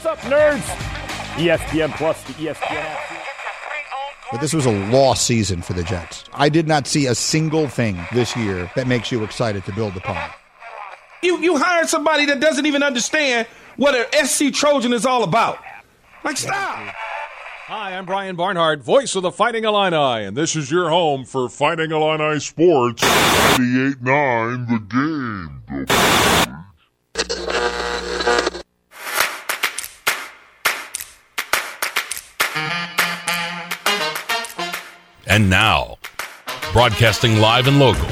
What's up, nerds? ESPN Plus, the ESPN app. But this was a lost season for the Jets. I did not see a single thing this year that makes you excited to build upon. You you hired somebody that doesn't even understand what an SC Trojan is all about. Like stop. Hi, I'm Brian Barnhart, voice of the Fighting Illini, and this is your home for Fighting Illini Sports 98.9 The Game. And now, broadcasting live and local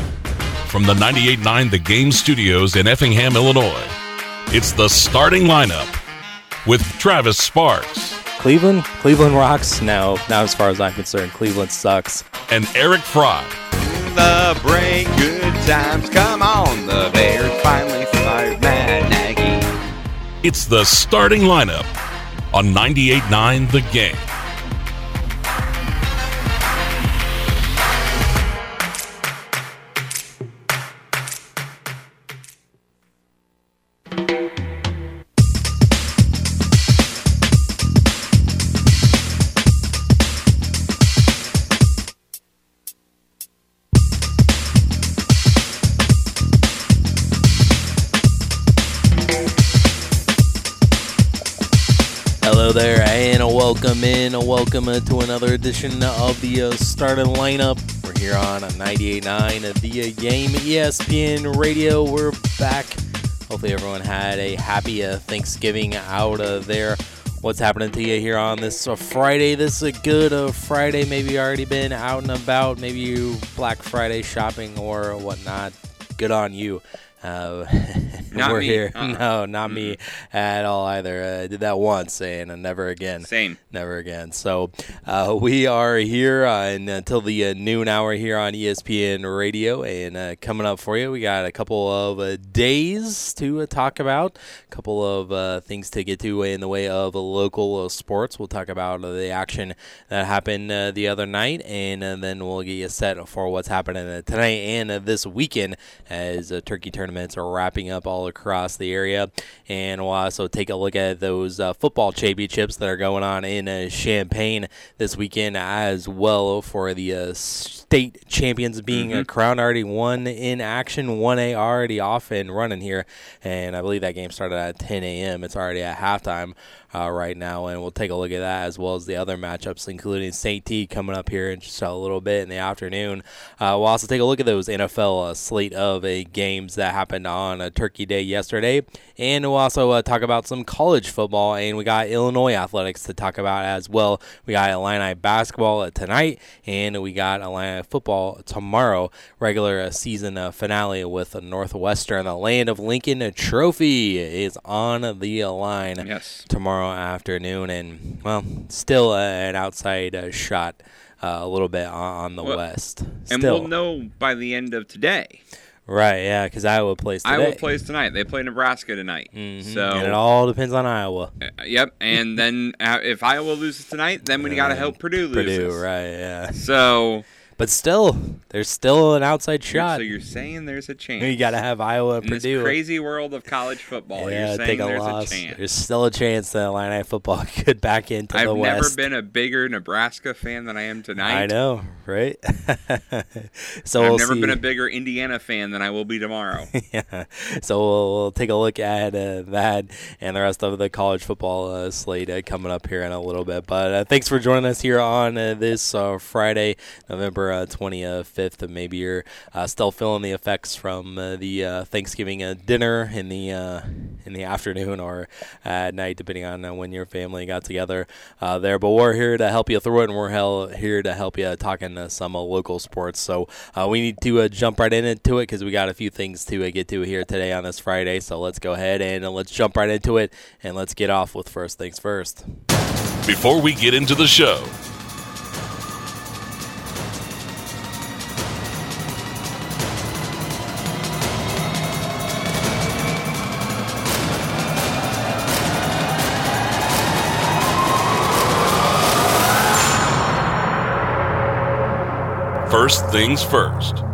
from the 98.9 The Game studios in Effingham, Illinois, it's the starting lineup with Travis Sparks Cleveland, Cleveland rocks. Now, now as far as I'm concerned, Cleveland sucks. and Eric Fry. The break, good times, come on. The Bears finally fired Matt Nagy. It's the starting lineup on 98.9 The Game. Welcome in, welcome to another edition of the uh, starting lineup. We're here on 98.9 the uh, game ESPN Radio. We're back. Hopefully, everyone had a happy uh, Thanksgiving out uh, there. What's happening to you here on this uh, Friday? This is a good Friday. Maybe you already been out and about. Maybe you Black Friday shopping or whatnot. Good on you. Uh, Not we're me. here. Uh-uh. No, not me at all either. Uh, I did that once and uh, never again. Same. Never again. So uh, we are here uh, until the uh, noon hour here on ESPN Radio, and uh, coming up for you, we got a couple of uh, days to uh, talk about, a couple of uh, things to get to in the way of uh, local uh, sports. We'll talk about uh, the action that happened uh, the other night, and uh, then we'll get you set for what's happening uh, tonight and uh, this weekend as uh, turkey tournaments are wrapping up all across the area, and we'll also take a look at those uh, football championships that are going on in uh, Champaign this weekend as well for the uh, state champions being uh, crowned. Already one in action, 1A already off and running here, and I believe that game started at 10 a.m. It's already at halftime uh, right now, and we'll take a look at that as well as the other matchups, including St. T coming up here in just a little bit in the afternoon. Uh, we'll also take a look at those NFL uh, slate of uh, games that happened on uh, Turkey Day yesterday, and we'll also uh, talk about some college football, and we got Illinois athletics to talk about as well. We got Illini basketball uh, tonight, and we got Illini football tomorrow. Regular uh, season uh, finale with Northwestern, the Land of Lincoln Trophy is on the line Yes. tomorrow afternoon, and well, still uh, an outside uh, shot uh, a little bit on, on the Well, west. And Still, we'll know by the end of today. right? Yeah, because Iowa plays today. Iowa plays tonight. They play Nebraska tonight. Mhm, So, and it all depends on Iowa. uh, yep. And then uh, if Iowa loses tonight, then we got to help Purdue lose. Purdue, right? Yeah, So, but still, there's still an outside shot. so you're saying there's a chance. You got to have Iowa and in this Purdue. crazy world of college football, yeah, you're take saying a there's loss. a chance. There's still a chance that Illini football could back into I've the never been a bigger Nebraska fan than I am tonight. I know, right? so I've we'll never see. been a bigger Indiana fan than I will be tomorrow. yeah. So we'll, we'll take a look at uh, that and the rest of the college football uh, slate uh, coming up here in a little bit. But uh, thanks for joining us here on uh, this uh, Friday, November uh, 25th. Maybe you're uh, still feeling the effects from uh, the uh, Thanksgiving uh, dinner in the uh, in the afternoon or at night, depending on when your family got together there. But we're here to help you through it, and we're here to help you talking some local sports. So we need to jump right into it because we got a few things to get to here today on this Friday. So let's go ahead and let's jump right into it, and let's get off with first things first. Before we get into the show, First things first.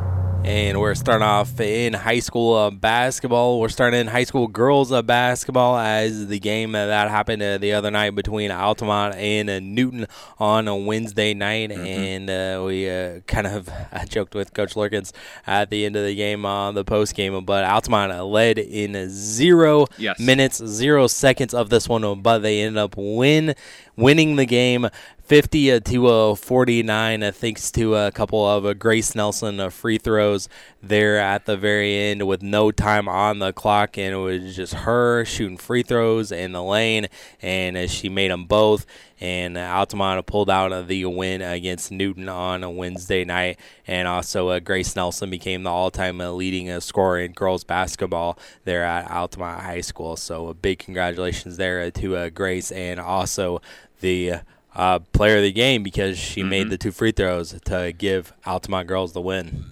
and we're starting off in high school uh, basketball. We're starting in high school girls uh, basketball as the game that happened uh, the other night between Altamont and uh, Newton on a Wednesday night, Mm-hmm. and uh, we uh, kind of I joked with Coach Lurkins at the end of the game on the post game, but Altamont led in zero Yes. minutes, zero seconds of this one, but they ended up win winning the game 50 to uh, 49 uh, thanks to a couple of uh, Grace Nelson uh, free throws there at the very end with no time on the clock and it was just her shooting free throws in the lane and uh, she made them both and uh, Altamont pulled out the win against Newton on a Wednesday night and also uh, Grace Nelson became the all-time uh, leading uh, scorer in girls basketball there at Altamont High School so a big congratulations there uh, to uh, Grace and also the uh, player of the game because she made the two free throws to give Altamont girls the win.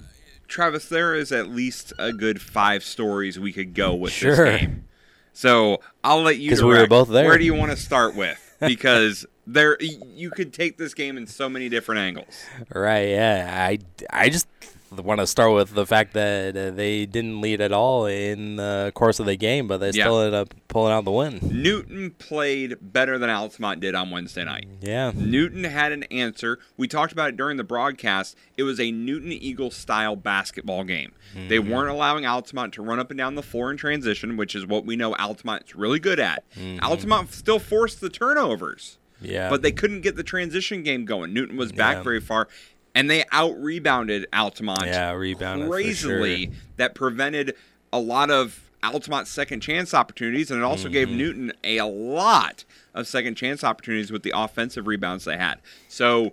Travis, there is at least a good five stories we could go with Sure. this game. So I'll let you. 'Cause we were both there. Where do you want to start with? Because there, you could take this game in so many different angles. Right? Yeah. I I just want to start with the fact that uh, they didn't lead at all in the course of the game, but they Yeah. still ended up pulling out the win. Newton played better than Altamont did on Wednesday night. Yeah. Newton had an answer. We talked about it during the broadcast. It was a Newton Eagle style basketball game. They weren't allowing Altamont to run up and down the floor in transition, which is what we know Altamont's really good at. Altamont still forced the turnovers, Yeah. but they couldn't get the transition game going. Newton was back Yeah. very far, and they out rebounded Altamont Yeah, rebounded crazily. sure. That prevented a lot of Altamont's second chance opportunities, and it also gave Mm-hmm. Newton a lot of second chance opportunities with the offensive rebounds they had. So,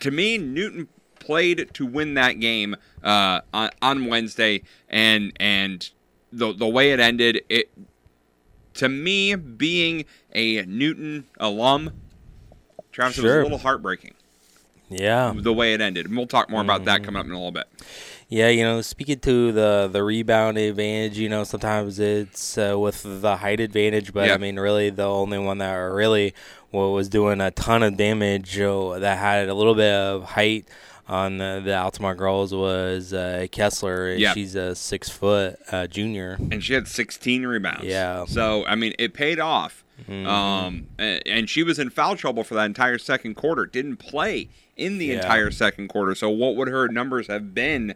to me, Newton played to win that game uh, on, on Wednesday, and and the the way it ended, it to me being a Newton alum, Travis, it was a little heartbreaking yeah. the way it ended. And we'll talk more about Mm-hmm. that coming up in a little bit. Yeah, you know, speaking to the the rebound advantage, you know, sometimes it's uh, with the height advantage, but Yeah. I mean, really, the only one that really wa- was doing a ton of damage uh, that had a little bit of height on the, the Altamont girls was uh, Kessler, and Yeah. she's a six foot uh, junior. and she had 16 rebounds. Yeah. Mm-hmm. So I mean, it paid off. Um, and she was in foul trouble for that entire second quarter. Didn't play in the Yeah. entire second quarter. So what would her numbers have been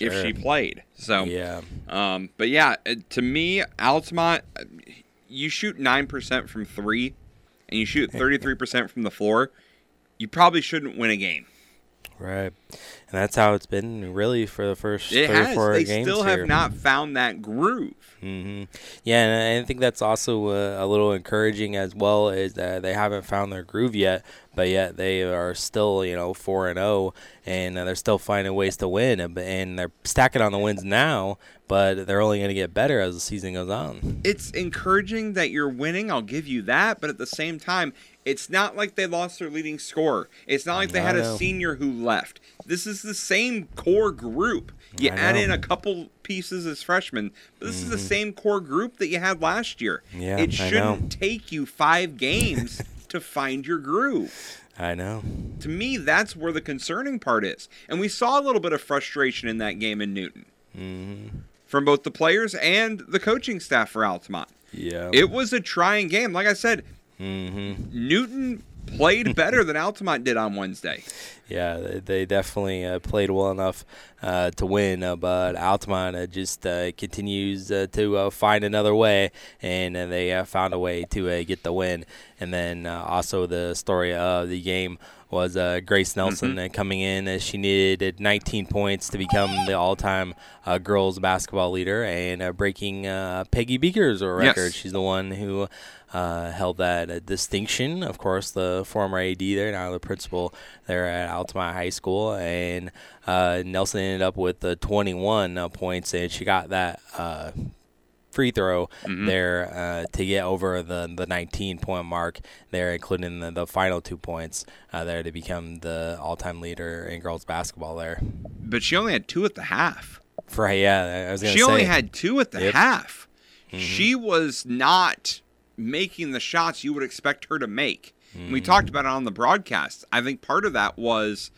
if she played? So Yeah, Um, but yeah, uh, to me, Altamont, you shoot nine percent from three, and you shoot 33 percent from the floor. You probably shouldn't win a game. Right. And that's how it's been really for the first It three or has. four They games still here. have not found that groove. hmm Yeah, and I think that's also uh, a little encouraging as well. Is that they haven't found their groove yet, but yet they are still, you know, four and zero, and uh, they're still finding ways to win, and they're stacking on the wins now. But they're only going to get better as the season goes on. It's encouraging that you're winning. I'll give you that. But at the same time, it's not like they lost their leading scorer. It's not like they had a senior who left. This is the same core group. You I add know. in a couple pieces as freshmen, but this is the same core group that you had last year. Mm-hmm. Yeah, it shouldn't take you five games to find your groove. I know. To me, that's where the concerning part is. And we saw a little bit of frustration in that game in Newton Mm-hmm. from both the players and the coaching staff for Altamont. Yeah. It was a trying game. Like I said, mm-hmm. Newton played better than Altamont did on Wednesday. Yeah, they, they definitely uh, played well enough uh, to win, uh, but Altamont uh, just uh, continues uh, to uh, find another way, and uh, they uh, found a way to uh, get the win. And then uh, also the story of the game was uh, Grace Nelson uh, coming in as she needed 19 points to become the all-time uh, girls basketball leader and uh, breaking uh, Peggy Beaker's record. Yes. She's the one who uh, held that uh, distinction. Of course, the former AD there, now the principal there at Altamont High School, and uh, Nelson ended up with uh, 21 uh, points, and she got that. Uh, Free throw there uh, to get over the the 19 point mark there, including the, the final two points uh, there to become the all time leader in girls basketball there. But she only had two at the half. Right? Yeah, I was She say. only had two at the Yep. half. She was not making the shots you would expect her to make. And We talked about it on the broadcast. I think part of that was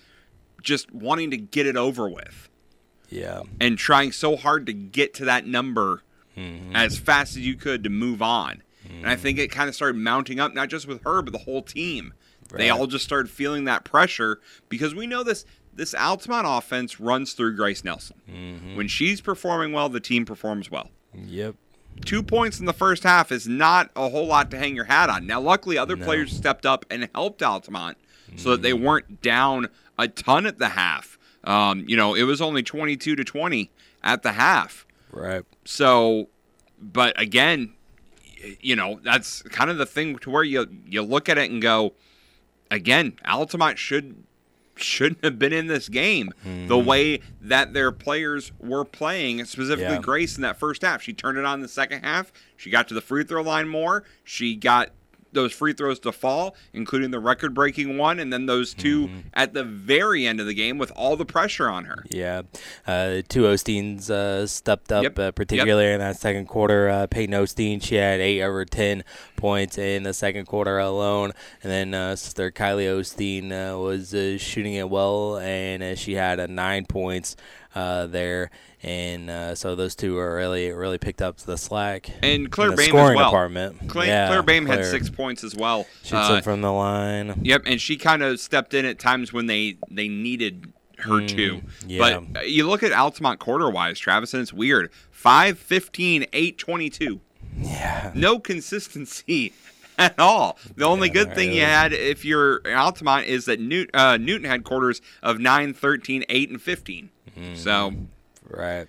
just wanting to get it over with. Yeah. and trying so hard to get to that number Mm-hmm. as fast as you could to move on. And I think it kind of started mounting up, not just with her, but the whole team. They all just started feeling that pressure because we know this this Altamont offense runs through Grace Nelson. Mm-hmm. When she's performing well, the team performs well. Yep. Two points in the first half is not a whole lot to hang your hat on. Now, luckily, other players stepped up and helped Altamont so that they Mm-hmm. weren't down a ton at the half. Um, you know, it was only 22 to 20 at the half. Right. So, but again, you know, that's kind of the thing to where you you look at it and go, again, Altamont should shouldn't have been in this game the mm-hmm. way that their players were playing, specifically Yeah. Grace in that first half. She turned it on in the second half. She got to the free throw line more. She got those free throws to fall, including the record breaking one, and then those 2 at the very end of the game with all the pressure on her. Yeah, uh, two Osteens uh, stepped up, Yep. uh, Yep. particularly in that second quarter. Uh, Peyton Osteen, she had eight over ten points in the second quarter alone, and then uh, sister Kylie Osteen uh, was uh, shooting it well, and uh, she had uh, nine points uh, there, and uh, so those two are really really picked up the slack. And Claire in the Bame as well. department. Claire, yeah, Claire Bame had six points as well. Shoots Uh, from the line. Yep, and she kind of stepped in at times when they they needed her to. yeah. But uh, you look at Altamont quarter wise, Travis, and it's weird. 5 15, 8 22. Yeah. No consistency at all. The only good thing you had if you're Altamont is that Newt, uh, Newton had quarters of 9 13, 8, and 15. Mm-hmm. So, Right.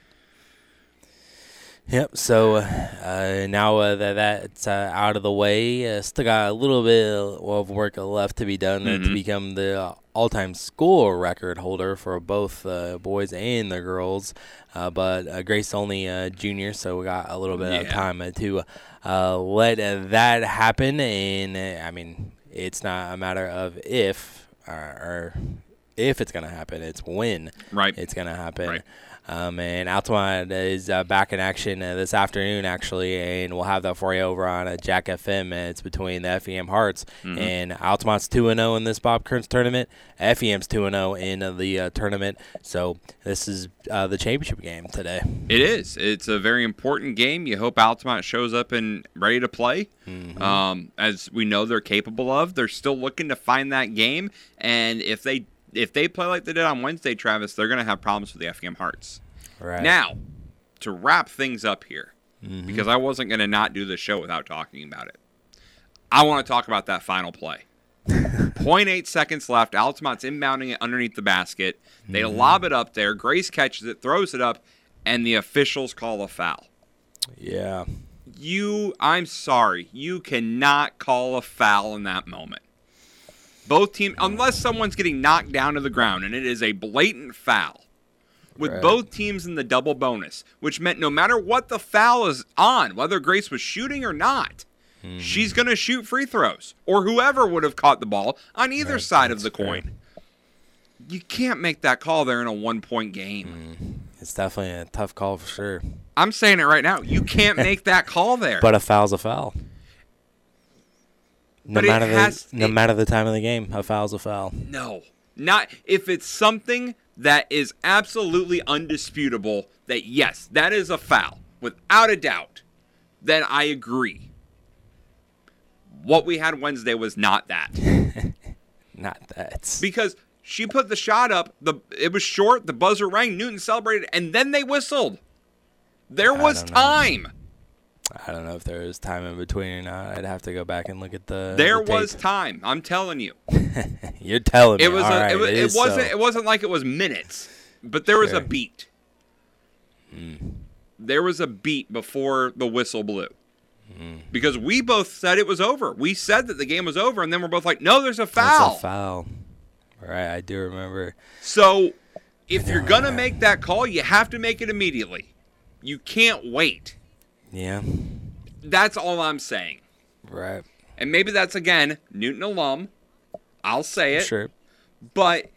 Yep. So uh, now uh, that that's uh, out of the way, uh, still got a little bit of work left to be done uh, to become the uh, all-time school record holder for both uh, boys and the girls. Uh, but uh, Grace only uh, junior, so we got a little bit of time to uh, let uh, that happen. And uh, I mean, it's not a matter of if or, or if it's gonna happen; it's when Right. it's gonna happen. Right. Um, and Altamont is uh, back in action uh, this afternoon, actually, and we'll have that for you over on uh, Jack FM. It's between the FEM Hearts Mm-hmm. and Altamont's two and zero in this Bob Kearns tournament. FEM's two and zero in uh, the uh, tournament. So this is uh, the championship game today. It is. It's a very important game. You hope Altamont shows up and ready to play, um, as we know they're capable of. They're still looking to find that game, and if they if they play like they did on Wednesday, Travis, they're going to have problems with the FGM Hearts. Right Now, to wrap things up here, mm-hmm. because I wasn't going to not do the show without talking about it. I want to talk about that final play. 0.8 seconds left. Altamont's inbounding it underneath the basket. They mm-hmm. lob it up there. Grace catches it, throws it up, and the officials call a foul. Yeah. You, I'm sorry, you cannot call a foul in that moment. Both teams, unless someone's getting knocked down to the ground, and it is a blatant foul. With Right. both teams in the double bonus, which meant no matter what the foul is on, whether Grace was shooting or not, Mm-hmm. she's going to shoot free throws, or whoever would have caught the ball on either side of the coin. You can't make that call there in a one point game. It's definitely a tough call for sure. I'm saying it right now. You can't make that call there. But a foul's a foul. No But it matter has- the no it- matter the time of the game, a foul's a foul. No. Not if it's something that is absolutely undisputable that yes, that is a foul without a doubt. Then I agree. What we had Wednesday was not that. Not that. because she put the shot up, the it was short, the buzzer rang, Newton celebrated and then they whistled. There was time. I don't know if there was time in between or not. I'd have to go back and look at the. There the was time. I'm telling you. You're telling me. It was All a, right, it, was, it it wasn't so. it wasn't like it was minutes, but there was Sure. a beat. Hmm. There was a beat before the whistle blew. Hmm. Because we both said it was over. We said that the game was over, and then we're both like, "No, there's a That's foul." a foul. Right, I do remember. So, if you're gonna make that call, you have to make it immediately. You can't wait. Yeah. That's all I'm saying. Right. And maybe that's again Newton alum. I'll say it. Sure. but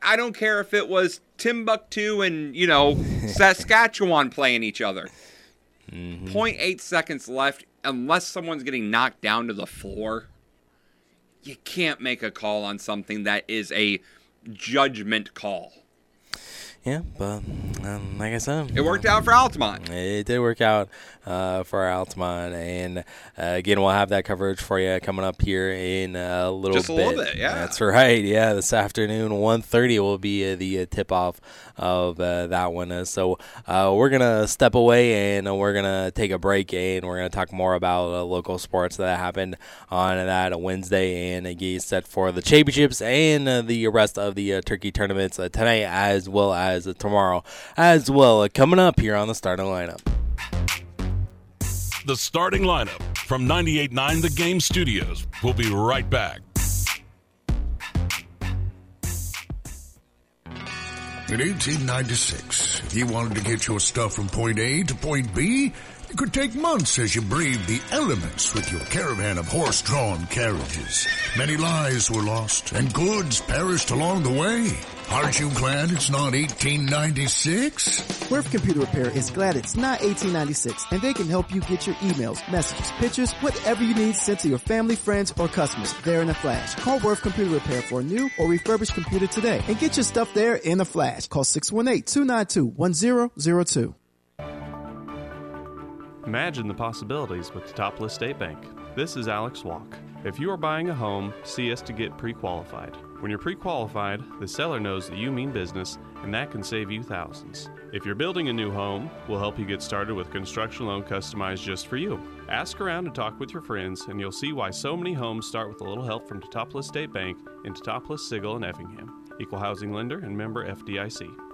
I don't care if it was Timbuktu and you know Saskatchewan playing each other. Mm-hmm. 0.8 seconds left. Unless someone's getting knocked down to the floor, you can't make a call on something that is a judgment call. Yeah, but um, like I said, It worked out for Altamont. It did work out uh, for Altamont, and uh, again, we'll have that coverage for you coming up here in a little Just a bit. little bit, yeah. That's right. Yeah, this afternoon, 1.30 will be uh, the uh, tip-off of uh, that one. So uh, we're gonna step away and we're gonna take a break, and we're gonna talk more about uh, local sports that happened on that Wednesday, and get set for the championships and the rest of the turkey tournaments tonight as well as tomorrow as well. Coming up here on the starting lineup. The starting lineup from 98.9 The Game Studios. We'll be right back. In 1896, if you wanted to get your stuff from point A to point B, it could take months as you braved the elements with your caravan of horse-drawn carriages. Many lives were lost and goods perished along the way. Aren't you glad it's not 1896? Werf Computer Repair is glad it's not 1896 and they can help you get your emails, messages, pictures, whatever you need sent to your family, friends, or customers there in a flash. Call Worth Computer Repair for a new or refurbished computer today and get your stuff there in a flash. Call 618-292-1002. Imagine the possibilities with the Teutopolis State Bank. This is Alex Walk. If you are buying a home, see us to get pre qualified. When you're pre qualified, the seller knows that you mean business, and that can save you thousands. If you're building a new home, we'll help you get started with construction loan customized just for you. Ask around and talk with your friends, and you'll see why so many homes start with a little help from Teutopolis State Bank in Teutopolis, Sigel, and Effingham. Equal housing lender and member FDIC.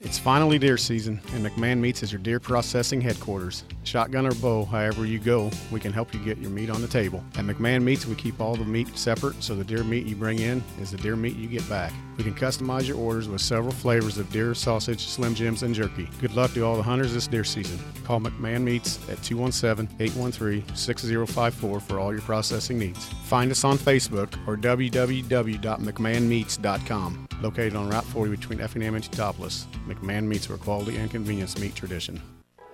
It's finally deer season, and McMahon Meats is your deer processing headquarters. Shotgun or bow, however you go, we can help you get your meat on the table. At McMahon Meats, we keep all the meat separate, so the deer meat you bring in is the deer meat you get back. We can customize your orders with several flavors of deer sausage, Slim Jims, and jerky. Good luck to all the hunters this deer season. Call McMahon Meats at 217-813-6054 for all your processing needs. Find us on Facebook or www.mcmahonmeats.com. Located on Route 40 between Effingham and Teutopolis, McMahon Meats where quality and convenience meet tradition.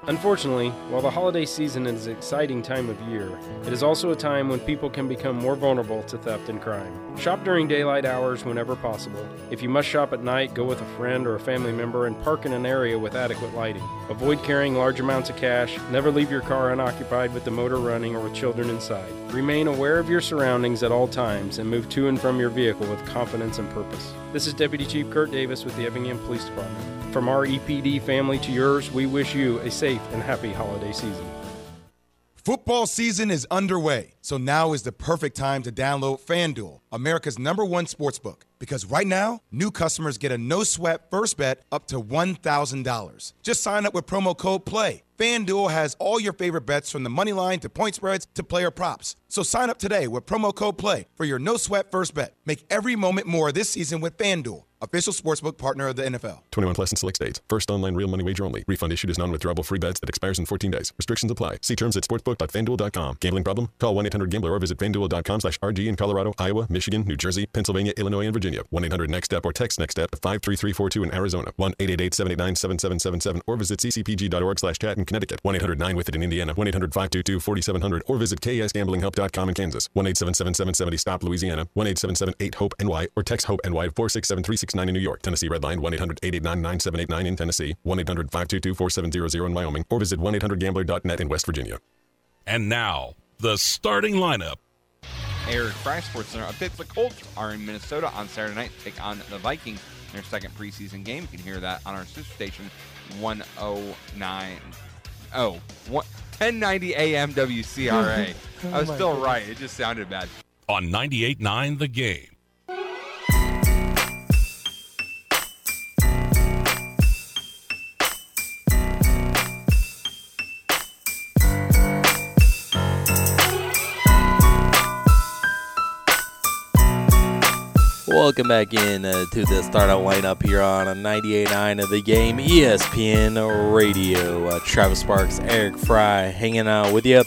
Unfortunately, while the holiday season is an exciting time of year, it is also a time when people can become more vulnerable to theft and crime. Shop during daylight hours whenever possible. If you must shop at night, go with a friend or a family member and park in an area with adequate lighting. Avoid carrying large amounts of cash. Never leave your car unoccupied with the motor running or with children inside. Remain aware of your surroundings at all times and move to and from your vehicle with confidence and purpose. This is Deputy Chief Kurt Davis with the Effingham Police Department. From our EPD family to yours, we wish you a safe and happy holiday season. Football season is underway, so now is the perfect time to download FanDuel, America's number one sports book. Because right now, new customers get a no sweat first bet up to $1,000. Just sign up with promo code PLAY. FanDuel has all your favorite bets from the money line to point spreads to player props. So sign up today with promo code PLAY for your no sweat first bet. Make every moment more this season with FanDuel, official sportsbook partner of the NFL. 21 plus in select states. First online real money wager only. Refund issued as is non-withdrawable free bets that expires in 14 days. Restrictions apply. See terms at sportsbook.fanduel.com. Gambling problem? Call 1-800-GAMBLER or visit fanduel.com slash RG in Colorado, Iowa, Michigan, New Jersey, Pennsylvania, Illinois, and Virginia. 1-800-NEXT-STEP or text NEXT-STEP to 53342 in Arizona. 1-888-789-7777 or visit ccpg.org slash chat in Connecticut. 1-800-9-WITH-IT in Indiana. 1-800-522-4700 or visit ksgamblinghelp.com in Kansas. 1-877-770-STOP Louisiana. 1-877-8-HOPE-NY or text HOPE-NY 46736 690 New York, Tennessee Redline 1-800-889-9789 in Tennessee, 1-800-522-4700 in Wyoming, or visit 1-800-GAMBLER.net in West Virginia. And now, the starting lineup. Eric Fry Sports Center updates the Colts are in Minnesota on Saturday night take on the Vikings their second preseason game. You can hear that on our sister station 109 oh, what, 1090 AM WCRA. I was oh still right. It just sounded bad. On 98.9 The Game. Welcome back in uh, to the start startup lineup here on a 98.9 of the game, ESPN Radio. Uh, Travis Sparks, Eric Fry hanging out with you.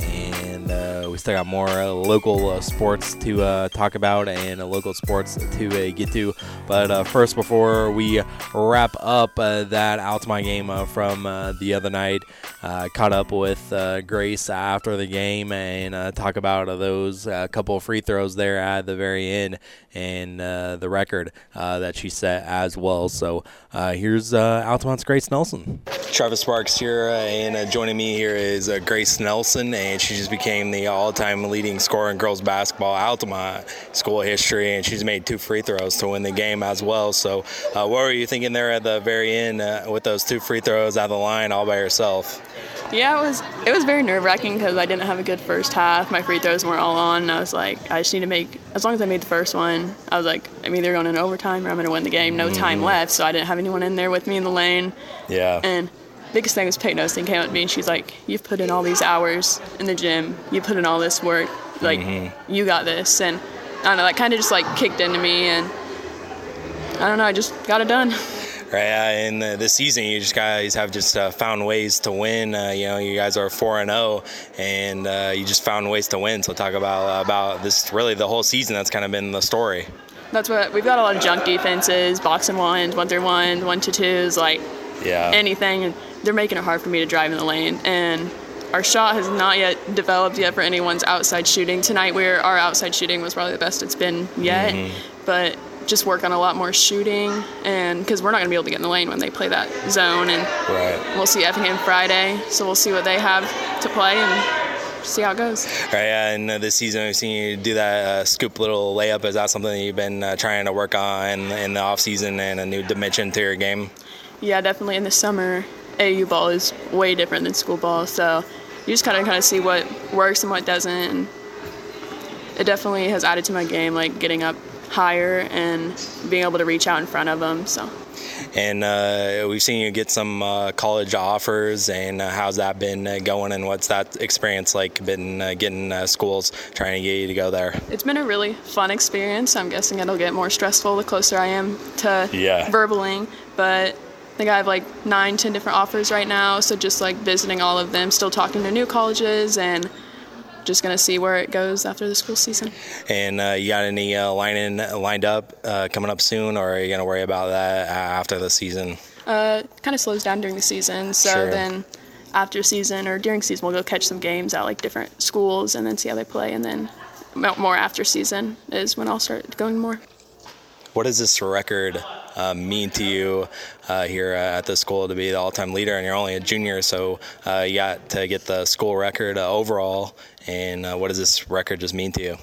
And uh, we still got more uh, local uh, sports to uh, talk about and uh, local sports to uh, get to. But uh, first, before we wrap up that Altamont game from the other night, caught up with Grace after the game and talk about those couple free throws there at the very end and uh, the record uh, that she set as well. So uh, here's Altamont's Grace Nelson. Travis Sparks here, and joining me here is Grace Nelson, and she just became the all-time leading scorer in girls basketball Altamont school history, and she's made two free throws to win the game as well. So, uh, what were you thinking there at the very end uh, with those two free throws out of the line all by yourself? Yeah, it was it was very nerve wracking because I didn't have a good first half. My free throws weren't all on. And I was like, I just need to make as long as I made the first one. I was like, I'm either going in overtime or I'm going to win the game. No mm-hmm. time left, so I didn't have anyone in there with me in the lane. Yeah. And biggest thing was Peyton Osteen came up to me and she's like, You've put in all these hours in the gym, you put in all this work, like mm-hmm. you got this and I don't know, that kinda just like kicked into me and I don't know, I just got it done. Right, uh, in the, this season, you just guys have just uh, found ways to win. Uh, you know, you guys are four and zero, oh, and uh, you just found ways to win. So talk about about this really the whole season. That's kind of been the story. That's what we've got a lot of junk defenses, box and ones, one through ones, one to twos, like yeah. anything they're making it hard for me to drive in the lane. And our shot has not yet developed yet for anyone's outside shooting. Tonight, where our outside shooting was probably the best it's been yet. Mm-hmm. But just work on a lot more shooting, and because we're not going to be able to get in the lane when they play that zone, and right. we'll see Effingham Friday, so we'll see what they have to play and see how it goes. Right, yeah, and uh, this season we've seen you do that uh, scoop little layup. Is that something that you've been uh, trying to work on in the off season and a new dimension to your game? Yeah, definitely. In the summer, AAU ball is way different than school ball, so you just kind of kind of see what works and what doesn't. And it definitely has added to my game, like getting up higher and being able to reach out in front of them. So. And uh, we've seen you get some uh, college offers, and uh, how's that been uh, going? And what's that experience like? Been uh, getting uh, schools trying to get you to go there? It's been a really fun experience. I'm guessing it'll get more stressful the closer I am to yeah. verbaling, but I think I have like nine, ten different offers right now. So just like visiting all of them, still talking to new colleges, and just gonna see where it goes after the school season. And uh, you got any uh, lining lined up uh, coming up soon, or are you gonna worry about that after the season? Uh, kind of slows down during the season, so sure. then after season or during season, we'll go catch some games at like different schools and then see how they play, and then more after season is when I'll start going more. What does this record uh, mean to you uh, here at the school to be the all-time leader? And you're only a junior, so uh, you got to get the school record uh, overall. And uh, what does this record just mean to you?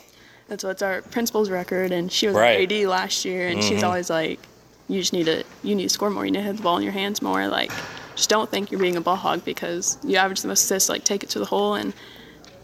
That's what's our principal's record, and she was right. AD last year, and mm-hmm. she's always like, "You just need to, you need to score more. You need to have the ball in your hands more. Like, just don't think you're being a ball hog because you average the most assists. Like, take it to the hole." And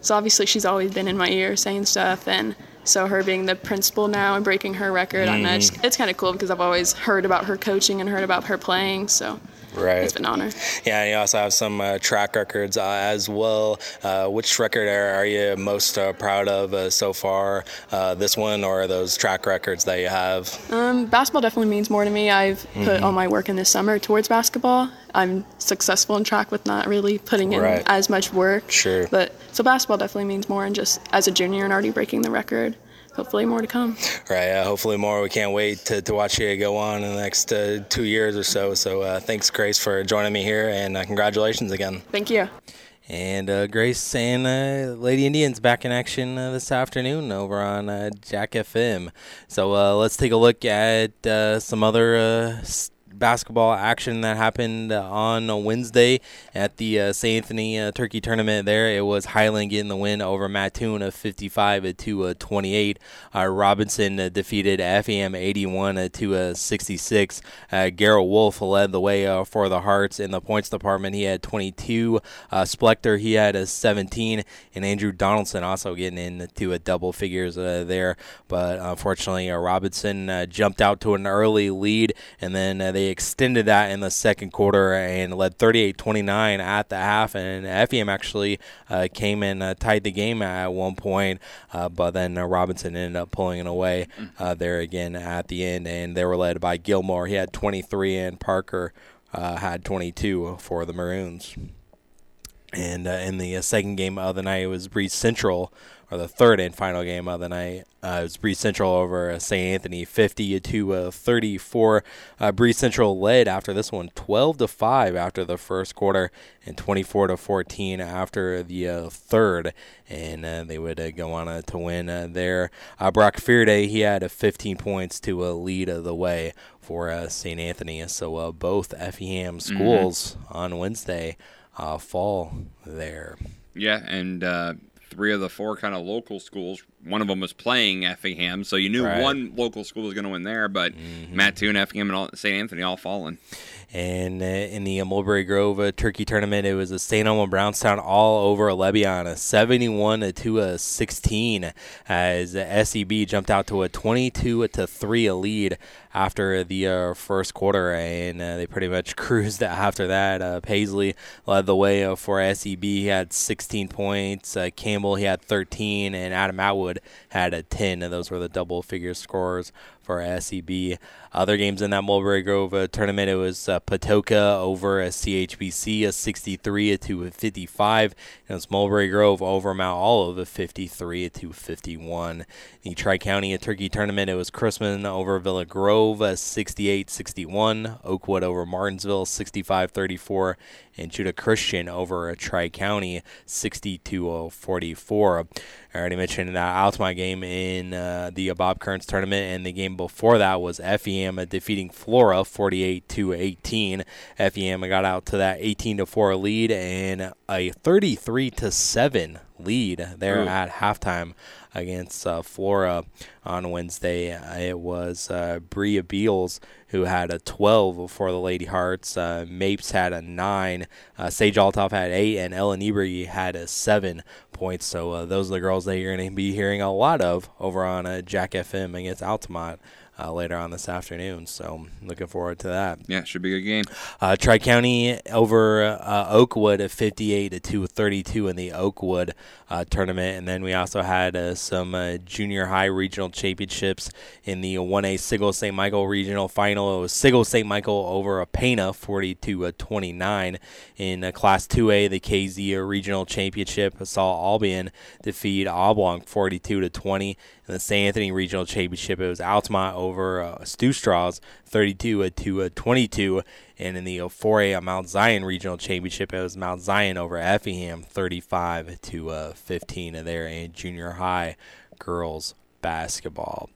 so obviously, she's always been in my ear saying stuff, and so her being the principal now and breaking her record, mm. I know it's, it's kind of cool because I've always heard about her coaching and heard about her playing. So Right. It's been an honor. Yeah, you also have some uh, track records uh, as well. Uh, which record are, are you most uh, proud of uh, so far? Uh, this one or those track records that you have? Um, basketball definitely means more to me. I've mm-hmm. put all my work in this summer towards basketball. I'm successful in track with not really putting in right. as much work. Sure. But so basketball definitely means more, and just as a junior and already breaking the record hopefully more to come. Right. Uh, hopefully more. We can't wait to, to watch you go on in the next uh, two years or so. So uh, thanks, Grace, for joining me here, and uh, congratulations again. Thank you. And uh, Grace and uh, Lady Indians back in action this afternoon over on Jack FM. So let's take a look at some other basketball action that happened on Wednesday at the uh, St. Anthony uh, Turkey Tournament. There, it was Highland getting the win over Mattoon of 55 to 28. Uh, Robinson uh, defeated Effingham 81 to 66. Garrett Wolf led the way for the Hearts in the points department. He had 22. Splector he had a 17, and Andrew Donaldson also getting into a double figures there. But unfortunately, Robinson jumped out to an early lead, and then they extended that in the second quarter and led 38-29 at the half. And Effingham actually uh, came and uh, tied the game at one point, uh, but then uh, Robinson ended up pulling it away uh, there again at the end. And they were led by Gilmore. He had 23, and Parker had 22 for the Maroons. And in the second game of the night, it was Breese Central, or the third and final game of the night. Uh, it was Bree Central over uh, St. Anthony, 50 to uh, 34. Uh, Breese Central led after this one, 12 to 5 after the first quarter, and 24 to 14 after the uh, third. And uh, they would uh, go on uh, to win uh, there. Uh, Brock Fearday, he had uh, 15 points to uh, lead the way for uh, St. Anthony. So uh, both Effingham schools on Wednesday uh, fall there. Yeah, and uh, three of the four kind of local schools. One of them was playing Effingham, so you knew Right. one local school was going to win there. But Mattoon, Effingham, and all, St. Anthony all falling. And uh, in the uh, Mulberry Grove uh, Turkey Tournament, it was a St. Elmo Brownstown all over Lebanon, a 71 to a 16, as SEB jumped out to a 22 to three lead after the uh, first quarter, and uh, they pretty much cruised after that. Uh, Paisley led the way uh, for SEB. He had 16 points. Uh, Campbell he had 13, and Adam Atwood had a 10. And those were the double figure scores for SEB. Other games in that Mulberry Grove uh, tournament, it was uh, Patoka over a CHBC, a 63 to a 55. And it was Mulberry Grove over Mount Olive, a 53 to 51. The Tri County Turkey tournament, it was Chrisman over Villa Grove, a 68 61. Oakwood over Martinsville, 65 34. And Judah Christian over Tri County, 60 to 44. I already mentioned that Altamont game in uh, the Bob Kearns tournament, and the game before that was FEM defeating Flora 48 to 18. FEM got out to that 18 to 4 lead and a 33 to 7 lead there Ooh. at halftime against uh, Flora on Wednesday. It was uh, Bria Beals who had a 12 for the Lady Hearts. Uh, Mapes had a 9. Uh, Sage Altoff had 8. And Ellen Ebrey had a 7 points. So uh, those are the girls that you're going to be hearing a lot of over on uh, Jack FM against Altamont. Uh, later on this afternoon, so looking forward to that. Yeah, should be a good game. Uh, Tri County over uh, Oakwood at 58 to 232 in the Oakwood uh, tournament, and then we also had uh, some uh, junior high regional championships in the 1A Sigel St. Michael regional final. It was Sigel St. Michael over Apena 42 to 29 in uh, Class 2A. The KZ regional championship saw Albion defeat Oblong 42 to 20. In the St. Anthony Regional Championship, it was Altamont over uh, Stu Straws, 32 to uh, 22. And in the uh, 4A Mount Zion Regional Championship, it was Mount Zion over Effingham, 35 to uh, 15 there in junior high girls basketball.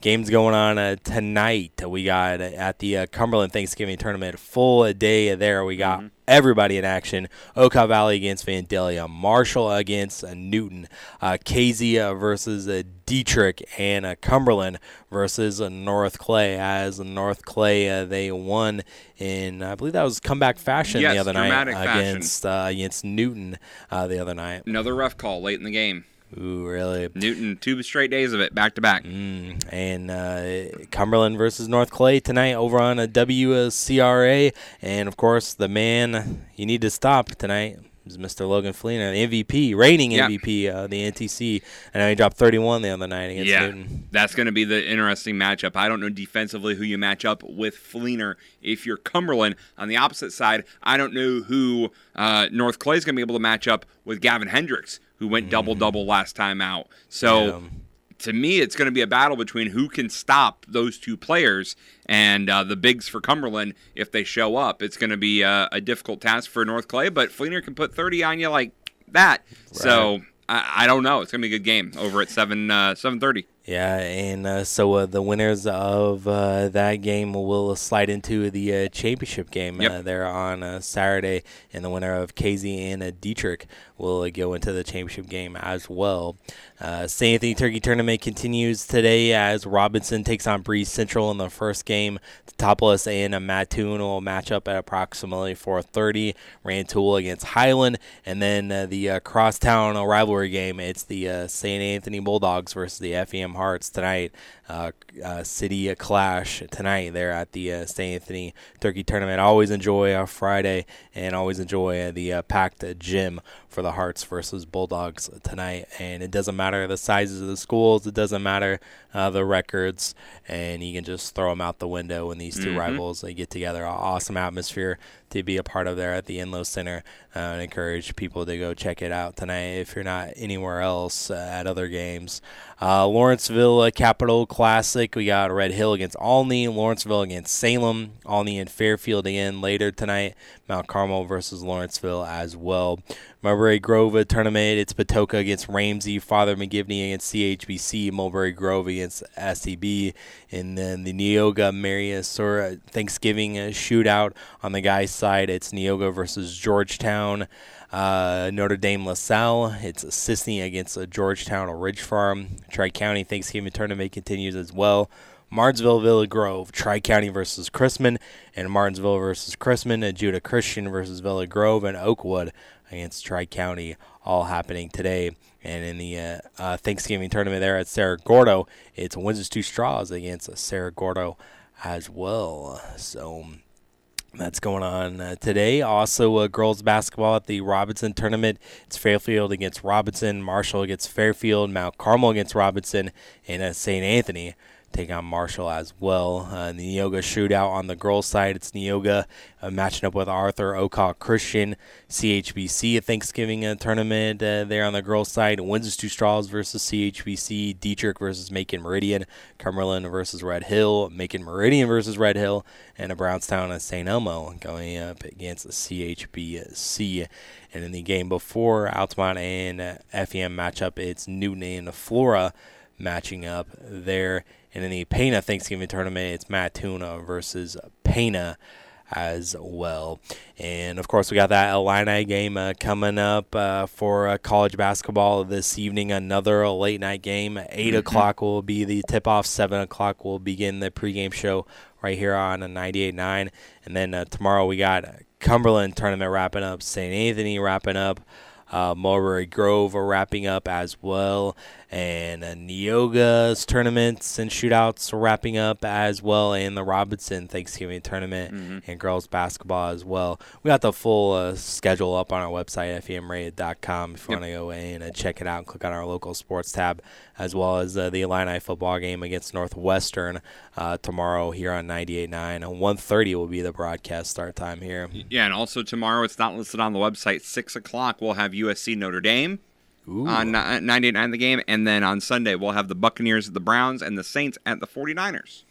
Games going on uh, tonight. We got uh, at the uh, Cumberland Thanksgiving tournament, full day there. We got everybody in action. Okaw Valley against Vandalia, Marshall against uh, Newton, uh, Kezia versus uh, Dietrich, and uh, Cumberland versus uh, North Clay. As North Clay, uh, they won in I believe that was comeback fashion Yes, the other night fashion. against uh, against Newton uh, the other night. Another rough call late in the game. Ooh, really? Newton, two straight days of it, back to back. Mm, and uh, Cumberland versus North Clay tonight over on a WCRA. And of course, the man you need to stop tonight is Mr. Logan Fleener, the MVP, reigning Yeah. MVP of the NTC. I know he dropped 31 the other night against yeah, Newton. that's going to be the interesting matchup. I don't know defensively who you match up with Fleener if you're Cumberland. On the opposite side, I don't know who uh, North Clay is going to be able to match up with Gavin Hendricks, who went double double last time out. So. To me, it's going to be a battle between who can stop those two players and uh, the bigs for Cumberland if they show up. It's going to be uh, a difficult task for North Clay, but Fleener can put 30 on you like that. So I, I don't know. It's going to be a good game over at 7 uh, 7:30. Yeah, and uh, so uh, the winners of uh, that game will slide into the uh, championship game Yep. uh, there on uh, Saturday, and the winner of KZ and uh, Dietrich will uh, go into the championship game as well. Uh, St. Anthony Turkey Tournament continues today as Robinson takes on Breese Central in the first game. The Teutopolis and Mattoon will match up at approximately 4:30. Rantoul against Highland, and then uh, the uh, crosstown rivalry game. It's the uh, St. Anthony Bulldogs versus the FEM Hearts tonight. Uh, uh, City Clash tonight there at the uh, St. Anthony Turkey Tournament. always enjoy a Friday and always enjoy the uh, packed gym for the Hearts versus Bulldogs tonight. And it doesn't matter the sizes of the schools, it doesn't matter uh, the records, and you can just throw them out the window when these 2 Mhm. rivals they get together. Awesome atmosphere to be a part of there at the Enlow Center. Uh, and encourage people to go check it out tonight if you're not anywhere else uh, at other games. Uh, Lawrenceville Capital Classic. We got Red Hill against Olney, Lawrenceville against Salem, Olney and Fairfield again later tonight. Mount Carmel versus Lawrenceville as well. Mulberry Grove tournament. It's Patoka against Ramsey, Father McGivney against CHBC, Mulberry Grove against SEB, and then the Neoga Mariasura Thanksgiving uh, shootout on the guys' side. It's Neoga versus Georgetown. Uh, Notre Dame LaSalle. It's Sisney against uh, Georgetown or Ridge Farm. Tri County Thanksgiving tournament continues as well. Martinsville Villa Grove, Tri County versus Chrisman, and Martinsville versus Chrisman, and Judah Christian versus Villa Grove, and Oakwood against Tri County, all happening today. And in the uh, uh, Thanksgiving tournament there at Cerro Gordo, it's Windsor Stew-Stras against Cerro Gordo as well. So that's going on uh, today. Also, uh, girls basketball at the Robinson tournament. It's Fairfield against Robinson, Marshall against Fairfield, Mount Carmel against Robinson, and uh, St. Anthony take on Marshall as well. Uh, the Neoga shootout on the girls' side. It's Neoga uh, matching up with Arthur Okaw Christian. CHBC a Thanksgiving uh, tournament uh, there on the girls' side. Windsor Stew-Stras versus CHBC. Dietrich versus Macon Meridian. Cumberland versus Red Hill. Macon Meridian versus Red Hill. And a Brownstown and St. Elmo going up against CHBC. And in the game before, Altamont and uh, FEM matchup, it's Newton and Flora matching up there. And in the Pana Thanksgiving tournament, it's Matuna versus Pana as well. And of course, we got that Illini game uh, coming up uh, for uh, college basketball this evening. Another late night game. 8 Mhm. o'clock will be the tip off. 7 o'clock will begin the pregame show right here on 98.9. And then uh, tomorrow we got Cumberland tournament wrapping up, St. Anthony wrapping up. Uh, Mulberry Grove are wrapping up as well, and uh, Neoga's tournaments and shootouts are wrapping up as well, and the Robinson Thanksgiving tournament and girls basketball as well. We got the full uh, schedule up on our website, femrated.com, if you want to go in and check it out and click on our local sports tab, as well as uh, the Illini football game against Northwestern uh, tomorrow here on 98.9. And 1.30 will be the broadcast start time here. Yeah, and also tomorrow, it's not listed on the website. Six o'clock, we'll have USC Notre Dame on ni- 98.9 the game, and then on Sunday we'll have the Buccaneers at the Browns and the Saints at the 49ers.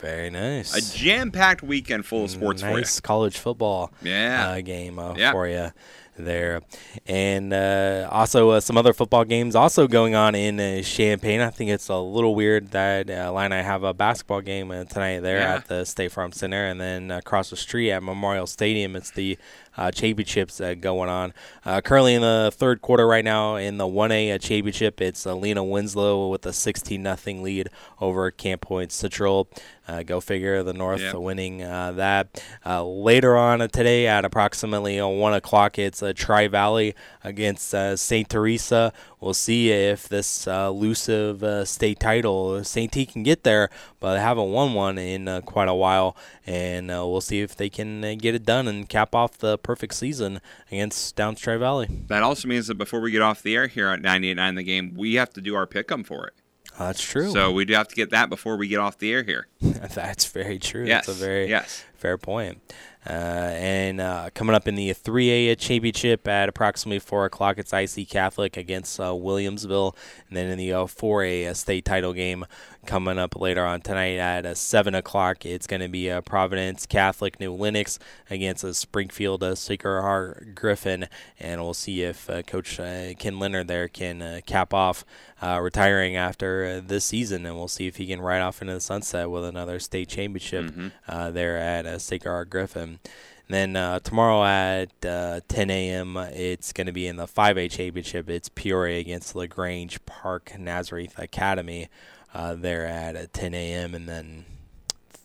Very nice. A jam-packed weekend full of sports for you. nice college football Yeah. uh, game uh, Yeah. for you there. And uh, also uh, some other football games also going on in uh, Champaign. I think it's a little weird that uh, Illini have a basketball game uh, tonight there Yeah. at the State Farm Center, and then across the street at Memorial Stadium, it's the uh, championships uh, going on. Uh, currently in the third quarter right now in the 1A uh, championship, it's uh, Lena Winslow with a 16 nothing lead over Camp Point Central. Uh, go figure, the North Yep. winning uh, that. Uh, later on today at approximately uh, 1 o'clock, it's uh, Tri Valley against uh, St. Teresa. We'll see if this uh, elusive uh, state title, St. T can get there, but they haven't won one in uh, quite a while. And uh, we'll see if they can uh, get it done and cap off the perfect season against Downs Tri Valley. That also means that before we get off the air here at 98.9 the game, we have to do our pick'em for it. that's true. So we do have to get that before we get off the air here. That's very true. Yes, That's a very yes. fair point. Uh, and uh, coming up in the 3A championship at approximately 4 o'clock, it's IC Catholic against uh, Williamsville. And then in the uh, 4A state title game coming up later on tonight at uh, 7 o'clock, it's going to be uh, Providence Catholic New Lenox against uh, Springfield uh, Sacred Heart Griffin. And we'll see if uh, Coach uh, Ken Leonard there can uh, cap off uh, retiring after uh, this season. And we'll see if he can ride off into the sunset with another state championship Mhm. uh, there at uh, Sacred Heart Griffin. Then uh, tomorrow at uh, 10 a.m., it's going to be in the 5A championship. It's Peoria against LaGrange Park Nazareth Academy uh, there at uh, 10 a.m. And then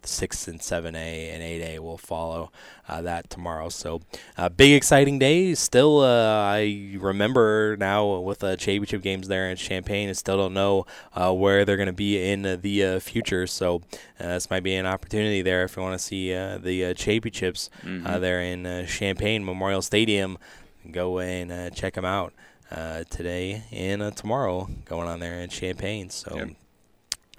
six and seven A and eight A will follow uh, that tomorrow. So uh, big exciting day. Still, uh, I remember now with the championship games there in Champaign. I still don't know uh, where they're going to be in the uh, future. So this might be an opportunity there if you want to see the championships Mhm. there in Champaign Memorial Stadium. Go and uh, check them out uh, today and uh, tomorrow going on there in Champaign. So.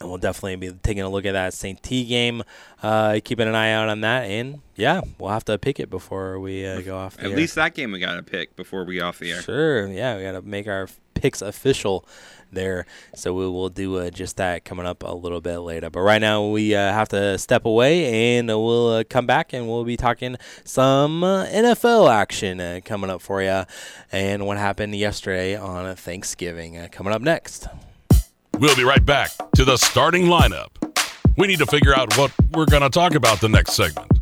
And we'll definitely be taking a look at that St. T game, uh, keeping an eye out on that. And yeah, we'll have to pick it before we uh, go off the At air. least that game we got to pick before we off the air. Sure. Yeah, we got to make our picks official there. So we will do uh, just that coming up a little bit later. But right now we uh, have to step away and we'll uh, come back and we'll be talking some uh, NFL action uh, coming up for you and what happened yesterday on Thanksgiving uh, coming up next. We'll be right back to the starting lineup. We need to figure out what we're going to talk about the next segment.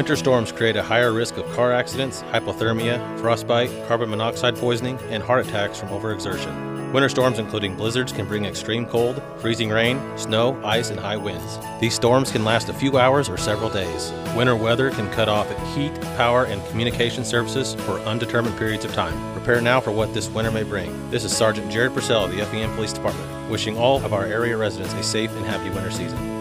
Winter storms create a higher risk of car accidents, hypothermia, frostbite, carbon monoxide poisoning, and heart attacks from overexertion. Winter storms, including blizzards, can bring extreme cold, freezing rain, snow, ice, and high winds. These storms can last a few hours or several days. Winter weather can cut off heat, power, and communication services for undetermined periods of time. Prepare now for what this winter may bring. This is Sergeant Jared Purcell of the FEM Police Department, wishing all of our area residents a safe and happy winter season.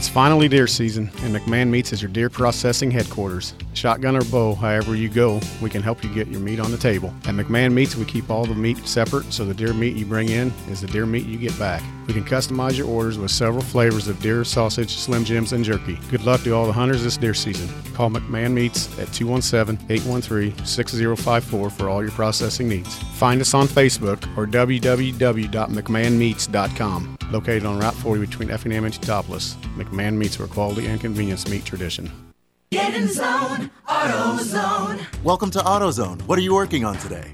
It's finally deer season, and McMahon Meats is your deer processing headquarters. Shotgun or bow, however you go, we can help you get your meat on the table. At McMahon Meats, we keep all the meat separate, so the deer meat you bring in is the deer meat you get back. We can customize your orders with several flavors of deer sausage, Slim Jims, and jerky. Good luck to all the hunters this deer season. Call McMahon Meats at 217 813 6054 for all your processing needs. Find us on Facebook or www.mcmahonmeats.com. Located on Route 40 between Effingham and Teutopolis, McMahon Meats where quality and convenience meet tradition. Get in zone, AutoZone. Welcome to AutoZone. What are you working on today?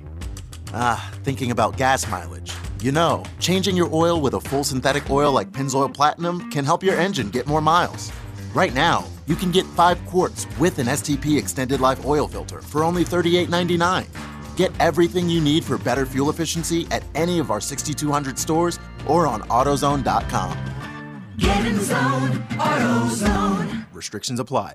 Ah, thinking about gas mileage. You know, changing your oil with a full synthetic oil like Pennzoil Platinum can help your engine get more miles. Right now, you can get 5 quarts with an STP extended life oil filter for only $38.99. Get everything you need for better fuel efficiency at any of our 6,200 stores or on AutoZone.com. Get in zone, AutoZone. Restrictions apply.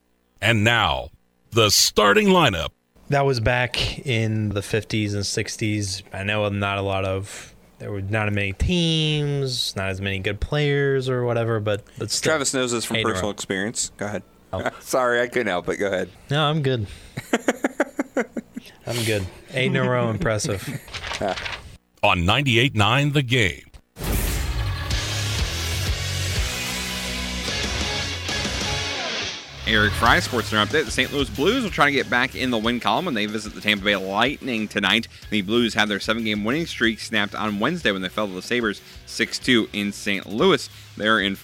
And now, the starting lineup. That was back in the 50s and 60s. I know not a lot of there were not as many teams, not as many good players or whatever, but but still, Travis knows this from eight personal experience. Go ahead. Oh. Sorry, I couldn't help it. Go ahead. No, I'm good. I'm good. Eight in a row, impressive. On 98.9 The Game. Eric Fry, Sports Center update. The St. Louis Blues will try to get back in the win column when they visit the Tampa Bay Lightning tonight. The Blues had their seven game winning streak snapped on Wednesday when they fell to the Sabres 6 2 in St. Louis. They're in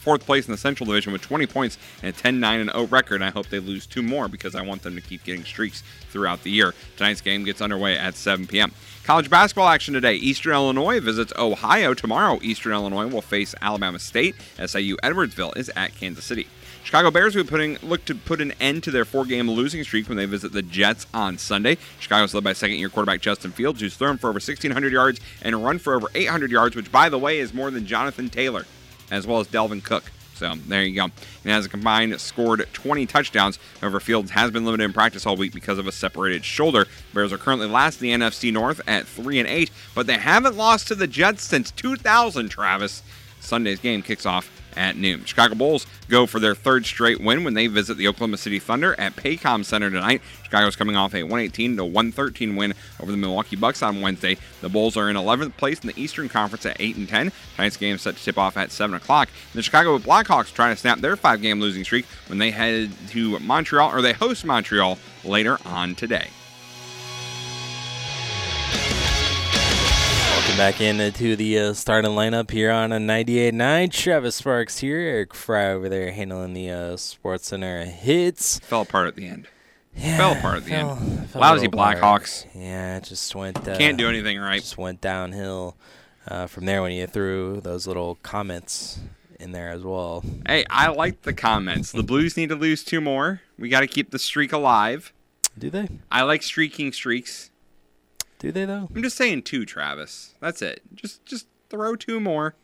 fourth place in the Central Division with 20 points and a 10 9 0 record. I hope they lose two more because I want them to keep getting streaks throughout the year. Tonight's game gets underway at 7 p.m. College basketball action today. Eastern Illinois visits Ohio. Tomorrow, Eastern Illinois will face Alabama State. SIU Edwardsville is at Kansas City. Chicago Bears will be putting, look to put an end to their four-game losing streak when they visit the Jets on Sunday. Chicago's led by second-year quarterback Justin Fields, who's thrown for over 1,600 yards and run for over 800 yards, which, by the way, is more than Jonathan Taylor, as well as Dalvin Cook. So there you go. And has a combined, scored 20 touchdowns. However, Fields has been limited in practice all week because of a separated shoulder. Bears are currently last in the NFC North at three and eight, but they haven't lost to the Jets since 2000. Travis. Sunday's game kicks off at noon. Chicago Bulls go for their third straight win when they visit the Oklahoma City Thunder at Paycom Center tonight. Chicago's coming off a 118 to 113 win over the Milwaukee Bucks on Wednesday. The Bulls are in 11th place in the Eastern Conference at 8 and 10. Tonight's game is set to tip off at 7 o'clock. The Chicago Blackhawks trying to snap their five-game losing streak when they head to Montreal or they host Montreal later on today. Welcome back into the uh, starting lineup here on a 98.9. Travis Sparks here. Eric Fry over there handling the uh, Sports Center hits. Fell apart at the end. Yeah, fell apart at the fell- end. fell Lousy. Blackhawks. Yeah, it just went. Uh, Can't do anything right. Just went downhill uh, from there when you threw those little comments in there as well. Hey, I like the comments. The Blues need to lose two more. We got to keep the streak alive. Do they? I like streaking streaks. Do they though? I'm just saying two, Travis. That's it. Just just throw two more,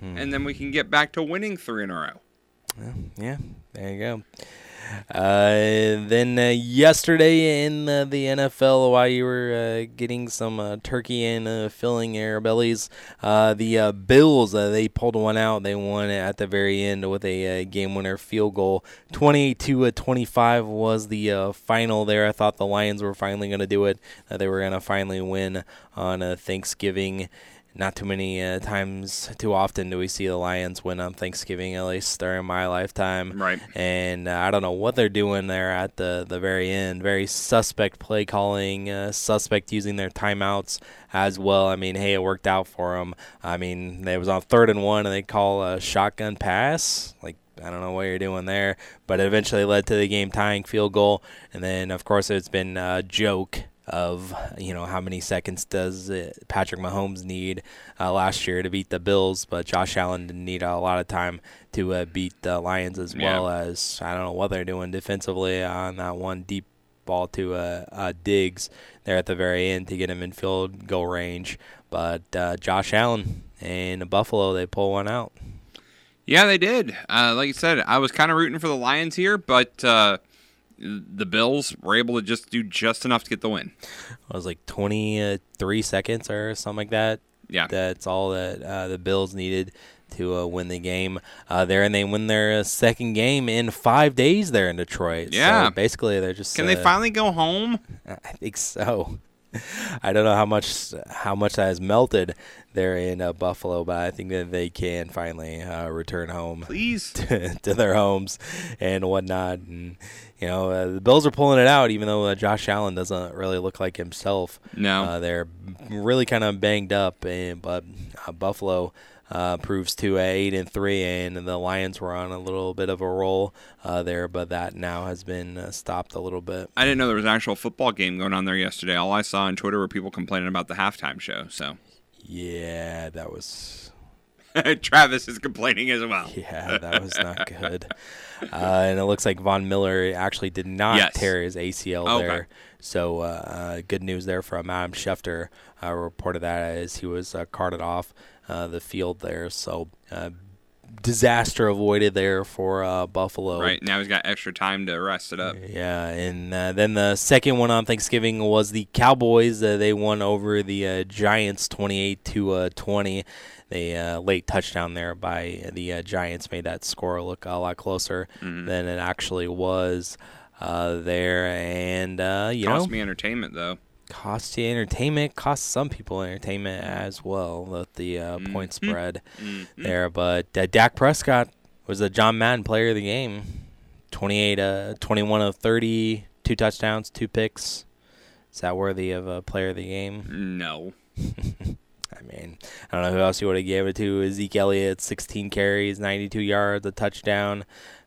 Hmm. and then we can get back to winning three in a row. Well, yeah, there you go. Uh, then uh, yesterday in uh, the NFL, while you were uh, getting some uh, turkey and filling your bellies, the Bills they pulled one out. They won at the very end with a game winner field goal. Twenty-eight to uh, twenty-five was the final there. I thought the Lions were finally going to do it. They were going to finally win on Thanksgiving. Not too many uh, times, too often do we see the Lions win on Thanksgiving, at least during my lifetime. Right. And uh, I don't know what they're doing there at the, the very end. Very suspect play calling, uh, suspect using their timeouts as well. I mean, hey, it worked out for them. I mean, they was on third and one, and they call a shotgun pass. Like, I don't know what you're doing there, but it eventually led to the game tying field goal. And then, of course, it's been a joke of you know how many seconds does it, Patrick Mahomes need uh, last year to beat the Bills, but Josh Allen didn't need a lot of time to uh, beat the Lions as Yeah. well as I don't know what they're doing defensively on that one deep ball to uh, uh, Diggs there at the very end to get him in field goal range. But uh, Josh Allen and Buffalo they pull one out. Yeah, they did. Uh, like you said, I was kind of rooting for the Lions here, but uh, the Bills were able to just do just enough to get the win. It was like 23 seconds or something like that. Yeah. That's all that uh, the Bills needed to uh, win the game uh, there, and they win their second game in five days there in Detroit. Yeah. So basically, they're just. Can they uh, finally go home? I think so. I don't know how much how much that has melted there in uh, Buffalo, but I think that they can finally uh, return home, please, to, to their homes and whatnot. And you know, uh, the Bills are pulling it out, even though uh, Josh Allen doesn't really look like himself. No. uh, they're really kind of banged up, and but uh, Buffalo. Uh, proves to uh, eight and three, and the Lions were on a little bit of a roll uh, there, but that now has been uh, stopped a little bit. I didn't know there was an actual football game going on there yesterday. All I saw on Twitter were people complaining about the halftime show. So Yeah, that was Travis is complaining as well. Yeah, that was not good. Uh, and it looks like Von Miller actually did not Yes. tear his ACL Okay. there. So uh, uh, good news there from Adam Schefter. Uh, reported that as he was uh, carted off uh, the field there. So uh, disaster avoided there for uh, Buffalo. Right now he's got extra time to rest it up. Yeah, and uh, then the second one on Thanksgiving was the Cowboys. Uh, they won over the uh, Giants, twenty-eight to uh, twenty. The uh, late touchdown there by the uh, Giants made that score look a lot closer Mhm. than it actually was uh, there. And uh, you Cost know, me entertainment though. cost you entertainment, cost some people entertainment as well with the uh, point spread Mhm. there. But uh, Dak Prescott was the John Madden player of the game. 28, uh, 21 of 30, two touchdowns, two picks. Is that worthy of a player of the game? No. I mean, I don't know who else you would have gave it to. Zeke Elliott, 16 carries, 92 yards, a touchdown.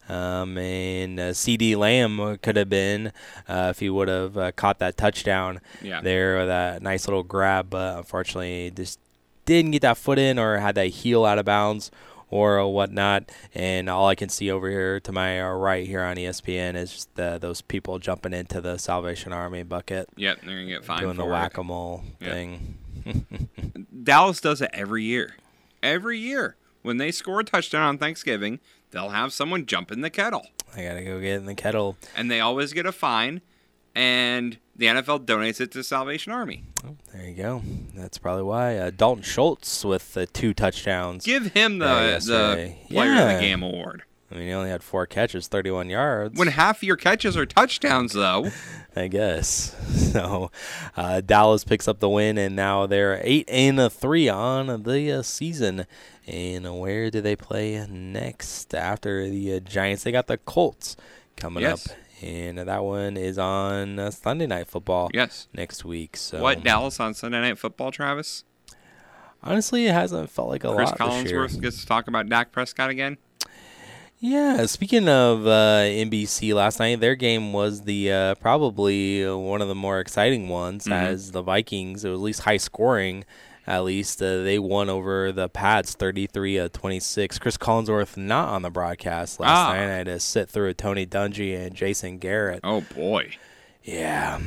Um, and uh, CeeDee Lamb could have been uh, if he would have uh, caught that touchdown Yeah. there, or that nice little grab. But unfortunately, just didn't get that foot in or had that heel out of bounds or whatnot. And all I can see over here to my uh, right here on ESPN is just the, those people jumping into the Salvation Army bucket. Yep, they're gonna get fined Doing the whack a mole Yep. thing. Dallas does it every year. Every year. When they score a touchdown on Thanksgiving, they'll have someone jump in the kettle. I gotta go get in the kettle. And they always get a fine, and the NFL donates it to Salvation Army. Oh, There you go. That's probably why. Uh, Dalton Schultz with the two touchdowns. Give him the, the. Player of the Game award. I mean, he only had four catches, 31 yards. When half of your catches are touchdowns, though. I guess. So, uh, Dallas picks up the win, and now they're eight and a three on the uh, season. And where do they play next after the uh, Giants? They got the Colts coming Yes. up, and that one is on uh, Sunday Night Football. Yes. next week. So What, Dallas on Sunday Night Football, Travis? Honestly, it hasn't felt like a Chris lot this year. Collinsworth gets to talk about Dak Prescott again. Yeah, speaking of uh, NBC last night, their game was the uh, probably one of the more exciting ones. Mhm. As the Vikings, it was at least high scoring. At least uh, they won over the Pats, thirty-three uh, twenty-six. Chris Collinsworth not on the broadcast last Ah. night. I had to sit through Tony Dungy and Jason Garrett. Oh boy. Yeah,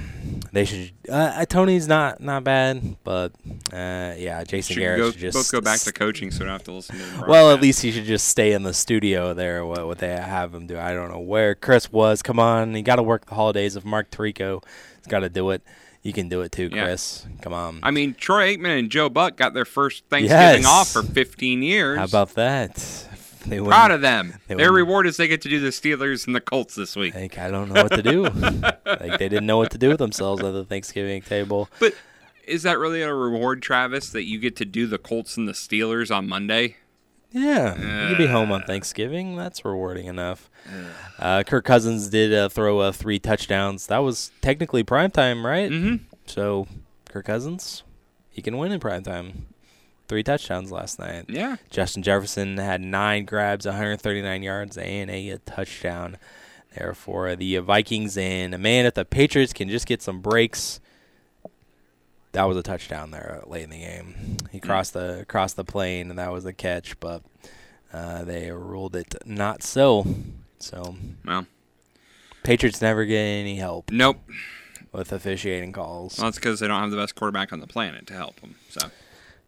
they should. Uh, uh, Tony's not not bad, but uh, yeah, Jason Should Garrett go, should just both go back to coaching, so we don't have to listen to well, at least he should just stay in the studio there. What what they have him do, I don't know where Chris was. Come on, you got to work the holidays. If Mark Tirico has got to do it, you can do it too, Yeah. Chris. Come on. I mean, Troy Aikman and Joe Buck got their first Thanksgiving Yes. off for 15 years. How about that? They Proud of them. they Their wouldn't- reward is they get to do the Steelers and the Colts this week. Like, I don't know what to do. like they didn't know what to do with themselves at the Thanksgiving table. But is that really a reward, Travis, that you get to do the Colts and the Steelers on Monday? Yeah, you could be home on Thanksgiving. That's rewarding enough. Uh, Kirk Cousins did uh, throw uh, three touchdowns. That was technically prime time, right? Mm-hmm. So Kirk Cousins, he can win in prime time. Three touchdowns last night. Yeah. Justin Jefferson had nine grabs, 139 yards, and a touchdown there for the Vikings. And a man, if the Patriots can just get some breaks, that was a touchdown there late in the game. He crossed the crossed the plane, and that was a catch. But uh, they ruled it not so. So, well, Patriots never get any help. Nope. With officiating calls. Well, it's because they don't have the best quarterback on the planet to help them. So,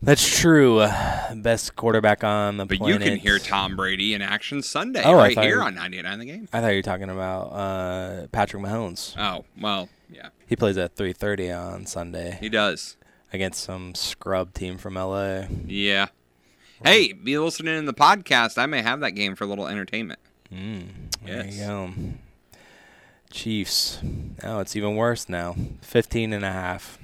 That's true. Best quarterback on the but planet. you can hear Tom Brady in action Sunday Oh, right here you- on 99 The Game. I thought you were talking about uh, Patrick Mahomes. Oh well, yeah. He plays at 3:30 on Sunday. He does against some scrub team from LA. Yeah. Hey, be listening in the podcast. I may have that game for a little entertainment. Mm, there Yes. you go. Chiefs. Oh, it's even worse now. 15 and a half.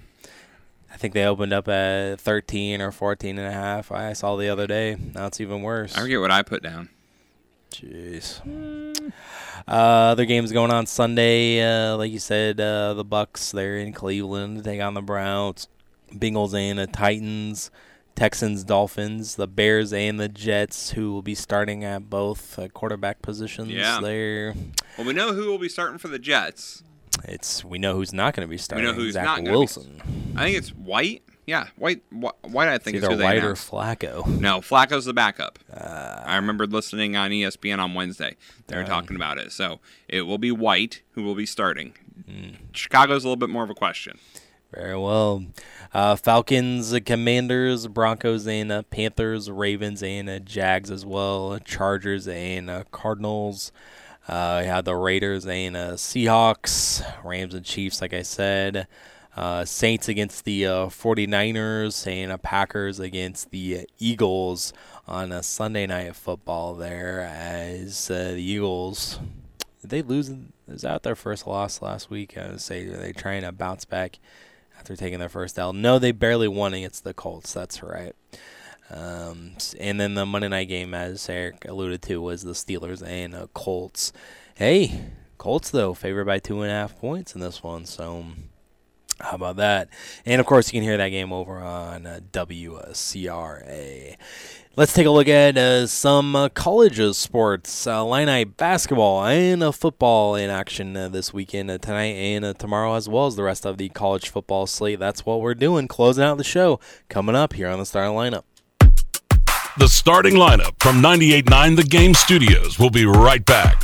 I think they opened up at 13 or 14 and a half. I saw the other day. Now it's even worse. I forget what I put down. Jeez. Uh, other games going on Sunday, uh, like you said, uh, the Bucks they're in Cleveland to take on the Browns, Bengals and the Titans, Texans, Dolphins, the Bears and the Jets, who will be starting at both uh, quarterback positions. Yeah. there. Well, we know who will be starting for the Jets. It's we know who's not going to be starting. we know who's Zach not Wilson. Be, I think it's White. Yeah, White. Wh- White. I think It's is either White or. Flacco. No, Flacco's the backup. Uh, I remember listening on ESPN on Wednesday. They were Dang. talking about it. So it will be White who will be starting. Hmm. Chicago's a little bit more of a question. Very well. Uh, Falcons, uh, Commanders, Broncos, and uh, Panthers, Ravens, and uh, Jags as well. Chargers and uh, Cardinals. Uh, we have the Raiders and uh, Seahawks, Rams and Chiefs, like I said. Uh, Saints against the uh, 49ers and uh, Packers against the uh, Eagles on a Sunday night football there as uh, the Eagles did they lose? Is that their first loss last week? I would say are they trying to bounce back after taking their first L? No, they barely won against the Colts. That's right. Um, and then the Monday night game, as Eric alluded to, was the Steelers and uh, Colts. Hey, Colts though favored by two and a half points in this one. So how about that? And of course, you can hear that game over on uh, WCRA. Let's take a look at uh, some uh, college sports. Uh, Illini basketball and uh, football in action uh, this weekend, uh, tonight and uh, tomorrow, as well as the rest of the college football slate. That's what we're doing, closing out the show. Coming up here on the starting lineup. The starting lineup from 98.9 The Game Studios. We'll be right back.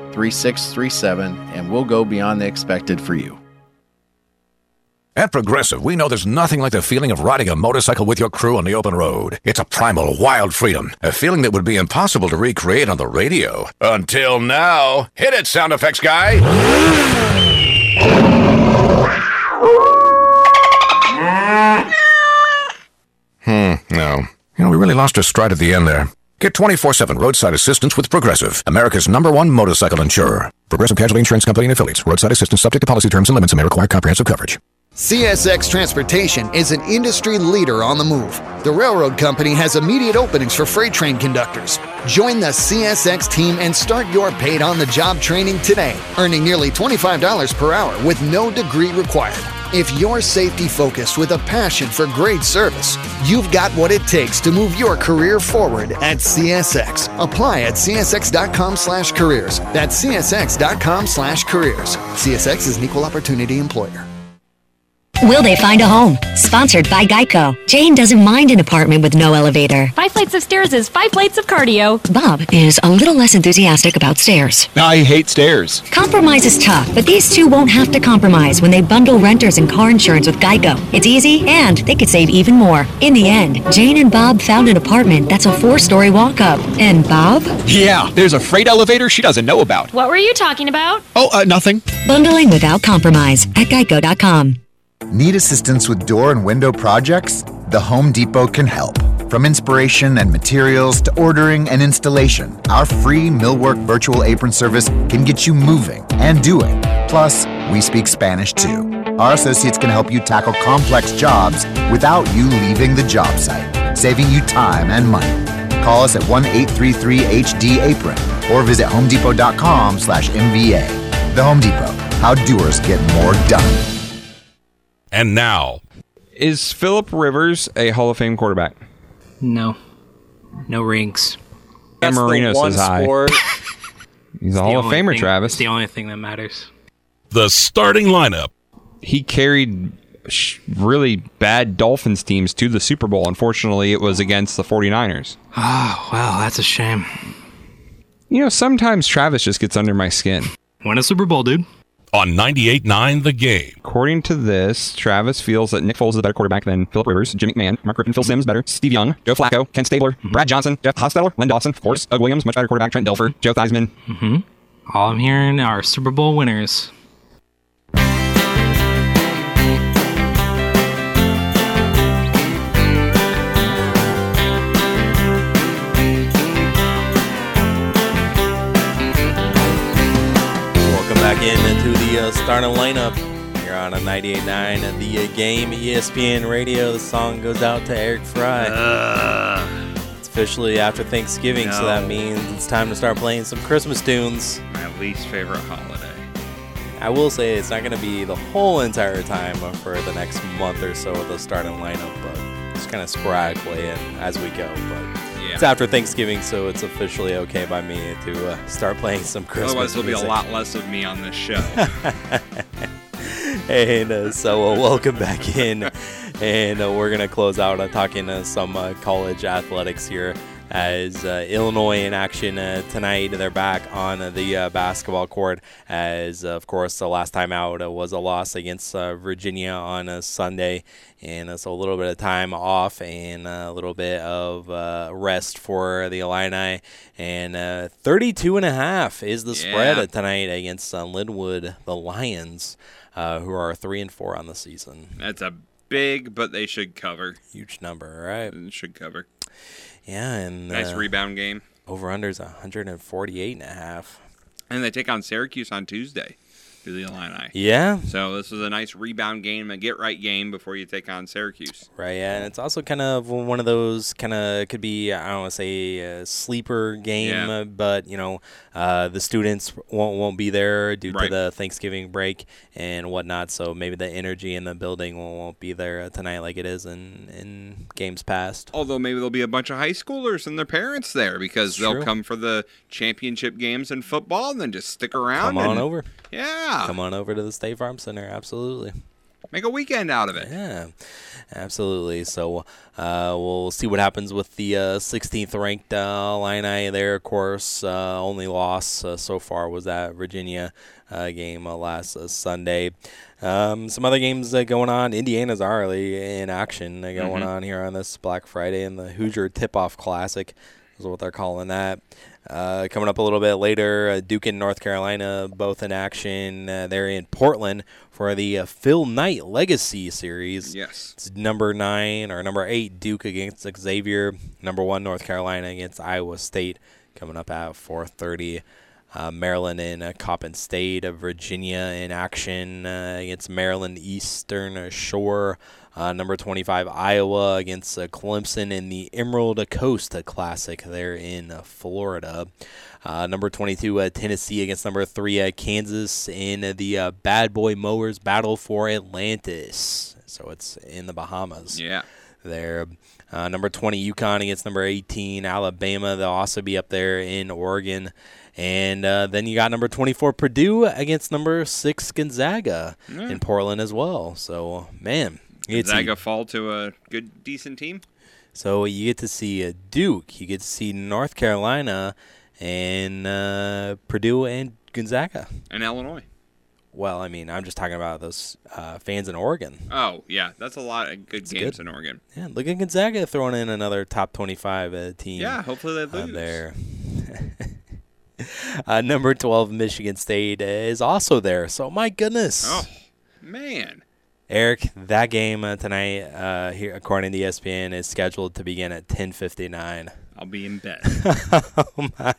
3637 and we'll go beyond the expected for you. At Progressive, we know there's nothing like the feeling of riding a motorcycle with your crew on the open road. It's a primal, wild freedom, a feeling that would be impossible to recreate on the radio. Until now. Hit it, sound effects guy! Hmm, no. You know, we really lost our stride at the end there. Get 24 7 roadside assistance with Progressive, America's number one motorcycle insurer. Progressive Casualty Insurance Company and Affiliates. Roadside assistance subject to policy terms and limits and may require comprehensive coverage. CSX Transportation is an industry leader on the move. The railroad company has immediate openings for freight train conductors. Join the CSX team and start your paid on the job training today, earning nearly $25 per hour with no degree required. If you're safety focused with a passion for great service, you've got what it takes to move your career forward at CSX. Apply at csx.com slash careers. That's csx.com slash careers. CSX is an equal opportunity employer. Will they find a home? Sponsored by Geico. Jane doesn't mind an apartment with no elevator. Five flights of stairs is five flights of cardio. Bob is a little less enthusiastic about stairs. I hate stairs. Compromise is tough, but these two won't have to compromise when they bundle renters and car insurance with Geico. It's easy and they could save even more. In the end, Jane and Bob found an apartment that's a four story walk up. And Bob? Yeah, there's a freight elevator she doesn't know about. What were you talking about? Oh, uh, nothing. Bundling without compromise at geico.com. Need assistance with door and window projects? The Home Depot can help. From inspiration and materials to ordering and installation, our free Millwork virtual apron service can get you moving and doing. Plus, we speak Spanish too. Our associates can help you tackle complex jobs without you leaving the job site, saving you time and money. Call us at 1-833-HD-APRON or visit homedepot.com slash MVA. The Home Depot, how doers get more done. And now, is Philip Rivers a Hall of Fame quarterback? No, no rings. Dan Marino says hi. He's a Hall of Famer, thing- Travis. It's the only thing that matters. the starting lineup. He carried really bad Dolphins teams to the Super Bowl. Unfortunately, it was against the 49ers. Ah, oh, wow, that's a shame. You know, sometimes Travis just gets under my skin. Win a Super Bowl, dude. On 98.9 The Game. According to this, Travis feels that Nick Foles is a better quarterback than Philip Rivers, Jim McMahon, Mark Griffin, Phil Simms better, Steve Young, Joe Flacco, Ken Stabler, Brad Johnson, Jeff Hostetler, Len Dawson, of course, Doug Williams, much better quarterback, Trent Dilfer, Joe Theismann. Mm-hmm. All I'm hearing are Super Bowl winners. Into the uh, starting lineup. You're on a 98.9 at the uh, game ESPN radio. The song goes out to Eric Fry. it's officially after Thanksgiving, so that means it's time to start playing some Christmas tunes. My least favorite holiday. I will say it's not going to be the whole entire time for the next month or so of the starting lineup, but just kind of sporadically and as we go. But it's after Thanksgiving, so it's officially okay by me to uh, start playing some Christmas Otherwise, there'll be a lot less of me on this show. and uh, so uh, welcome back in. And uh, we're going to close out uh, talking uh, some uh, college athletics here as uh, illinois in action uh, tonight they're back on the uh, basketball court as uh, of course the last time out uh, was a loss against uh, virginia on a sunday and so a little bit of time off and a little bit of uh, rest for the illini and uh, 32 and a half is the spread Yeah. uh, tonight against uh, lindenwood the lions uh, who are three and four on the season. That's a big, but they should cover. Huge number, right? Should cover. Yeah, and Nice uh, rebound game. Over under is 148 and a half. And they take on Syracuse on Tuesday to the Illini. Yeah. So this is a nice rebound game, a get right game before you take on Syracuse. Right, yeah, and it's also kind of one of those kind of could be I don't want to say a sleeper game, Yeah. uh, but you know uh, the students won't won't be there due to the Thanksgiving break and whatnot. So maybe the energy in the building won't, be there tonight like it is in in games past. Although maybe there'll be a bunch of high schoolers and their parents there because they'll true. come for the championship games in football and then just stick around. Come on and- over. Yeah. Come on over to the State Farm Center. Absolutely. Make a weekend out of it. Yeah, absolutely. So uh, we'll see what happens with the uh, 16th ranked uh, Illini there. Of course, uh, only loss uh, so far was that Virginia uh, game uh, last uh, Sunday. Um, some other games uh, going on. Indiana's already in action uh, going Mhm. on here on this Black Friday in the Hoosier Tip-Off Classic is what they're calling that. Uh, coming up a little bit later, uh, Duke and North Carolina both in action. Uh, they're in Portland for the uh, Phil Knight Legacy Series. Yes. It's number nine or number eight Duke against Xavier. Number one North Carolina against Iowa State. Coming up at 4:30. Uh, Maryland and uh, Coppin State, uh, Virginia in action uh, against Maryland Eastern Shore. Uh, number 25 Iowa against uh, Clemson in the Emerald Coast Classic there in uh, Florida. Uh, number 22 uh, Tennessee against number three uh, Kansas in the uh, Bad Boy Mowers Battle for Atlantis. So it's in the Bahamas Yeah. there. Uh, number 20, UConn against number 18, Alabama. They'll also be up there in Oregon. And uh, then you got number 24, Purdue against number 6, Gonzaga in Portland as well. So, man. You get to see- Gonzaga fall to a good, decent team. so you get to see uh, Duke, you get to see North Carolina, and uh, Purdue and Gonzaga. And Illinois. Well, I mean, I'm just talking about those uh, fans in Oregon. Oh, yeah. That's a lot of good games good. in Oregon. Yeah, look at Gonzaga throwing in another top 25 uh, team. Yeah, hopefully they lose. there. uh, number 12, Michigan State, is also there. So, my goodness. Oh, man. Eric, that game uh, tonight, uh, here according to ESPN, is scheduled to begin at 10:59. I'll be in bed. oh my!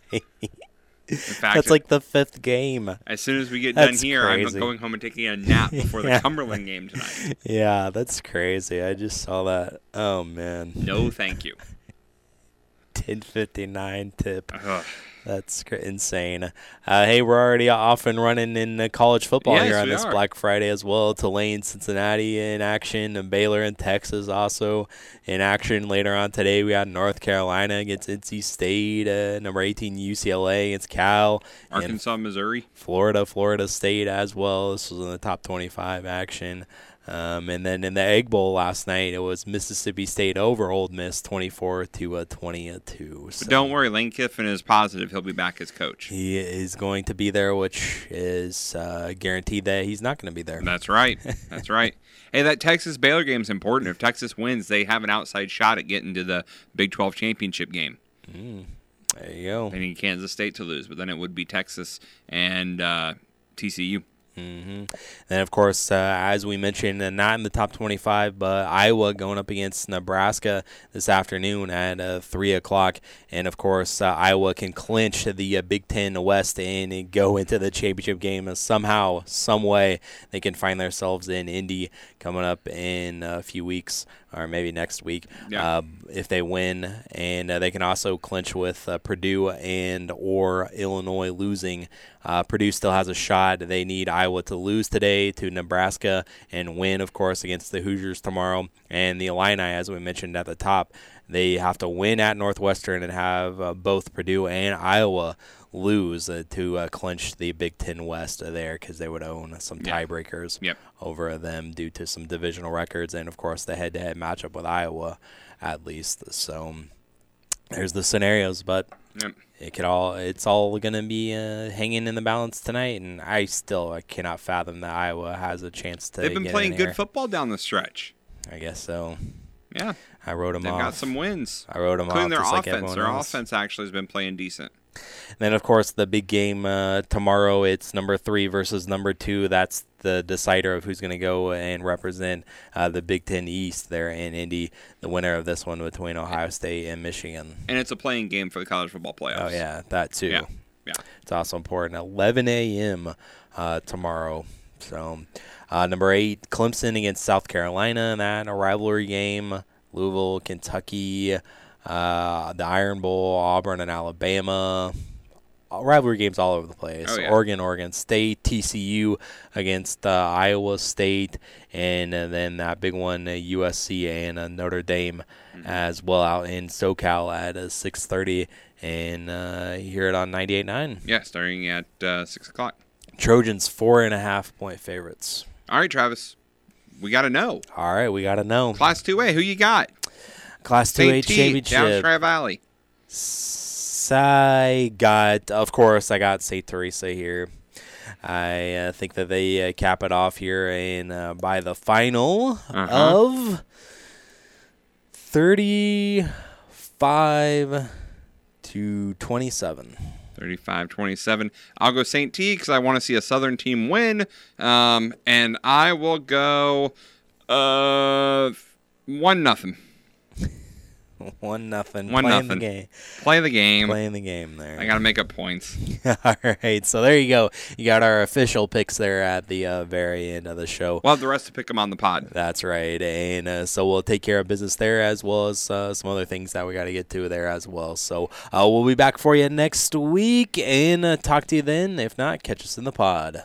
fact, That's like the fifth game. As soon as we get That's done here, crazy. I'm going home and taking a nap before Yeah. the Cumberland game tonight. Yeah, that's crazy. I just saw that. Oh man. No, thank you. 10:59 tip. Ugh. That's cr- insane. Uh, hey, we're already off and running in uh, college football Yes, here on this are. Black Friday as well. Tulane, Cincinnati in action, and Baylor in Texas also in action. Later on today, we got North Carolina against NC State, uh, number 18 UCLA against Cal, and Arkansas, Missouri. Florida, Florida State as well. This was in the top 25 action. Um, and then in the Egg Bowl last night, it was Mississippi State over Ole Miss, 24 to uh, 22. But So don't worry, Lane Kiffin is positive he'll be back as coach. he is going to be there, which is uh, guaranteed that he's not going to be there. That's right. That's right. Hey, that Texas Baylor game is important. If Texas wins, they have an outside shot at getting to the Big 12 championship game. Mm, there you go. They need Kansas State to lose, but then it would be Texas and uh, TCU. Hmm Then, of course, uh, as we mentioned, uh, not in the top 25, but Iowa going up against Nebraska this afternoon at uh, 3 o'clock. And, of course, uh, Iowa can clinch the uh, Big Ten West and, and go into the championship game. And somehow, some way, they can find themselves in Indy coming up in a few weeks or maybe next week Yeah. uh, if they win. And uh, they can also clinch with uh, Purdue and or Illinois losing. Uh, Purdue still has a shot. They need Iowa to lose today to Nebraska and win, of course, against the Hoosiers tomorrow. And the Illini, as we mentioned at the top, they have to win at Northwestern and have uh, both Purdue and Iowa lose uh, to uh, clinch the Big Ten West uh, there because they would own some Yeah. tiebreakers Yep. over them due to some divisional records and, of course, the head-to-head matchup with Iowa, at least. So there's the scenarios, but Yep. it could all it's all gonna be uh, hanging in the balance tonight, and I still I cannot fathom that Iowa has a chance to. They've been playing in good football down the stretch. I guess so. Yeah. I wrote them They've off. got some wins. I wrote them off Including their just like offense. their else. offense actually has been playing decent. Then, of course, the big game uh, tomorrow. It's number three versus number two. That's the decider of who's going to go and represent uh, the Big Ten East there in Indy. The winner of this one between Ohio State and Michigan. And it's a playing game for the college football playoffs. Oh yeah, that too. Yeah. Yeah. It's also important. 11 a.m. Uh, tomorrow. So, uh, number eight, Clemson against South Carolina. That a rivalry game. Louisville, Kentucky, uh, the Iron Bowl, Auburn and Alabama. Rivalry games all over the place. Oh, yeah. Oregon, Oregon State, TCU against uh, Iowa State, and uh, then that big one, uh, USC and uh, Notre Dame, Mm-hmm. as well out in SoCal at uh, 6:30, and uh, you hear it on 98.9. Yeah, starting at uh, 6 o'clock. Trojans four and a half point favorites. All right, Travis. we got to know. All right, we got to know. Class 2A, who you got? Class 2A St. T, championship. Down Tri Valley. I got, of course, I got St. Teresa here. I uh, think that they uh, cap it off here and uh, by the final Uh-huh. of 35 to 27. 35 27. I'll go St. T because I want to see a Southern team win. Um, and I will go uh, 1 nothing. One nothing. One Playing nothing. The game. Play the game. Playing the game there. I got to make up points. All right, so there you go. You got our official picks there at the uh, very end of the show. We'll have the rest to pick them on the pod. That's right, and uh, so we'll take care of business there as well as uh, some other things that we got to get to there as well. So uh, we'll be back for you next week and uh, talk to you then. If not, catch us in the pod.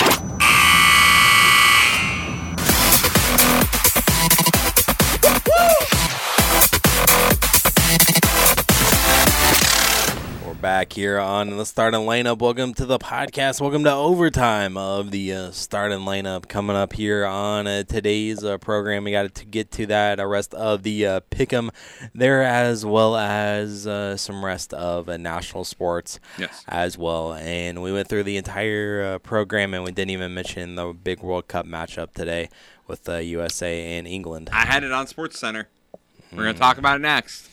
back here on the starting lineup. Welcome to the podcast. Welcome to overtime of the uh, starting lineup. Coming up here on uh, today's uh, program, we got to get to that uh, rest of the uh, pick'em there, as well as uh, some rest of uh, national sports Yes. as well. And we went through the entire uh, program, and we didn't even mention the big World Cup matchup today with uh, USA and England. I had it on Sports Center. We're going to talk about it next.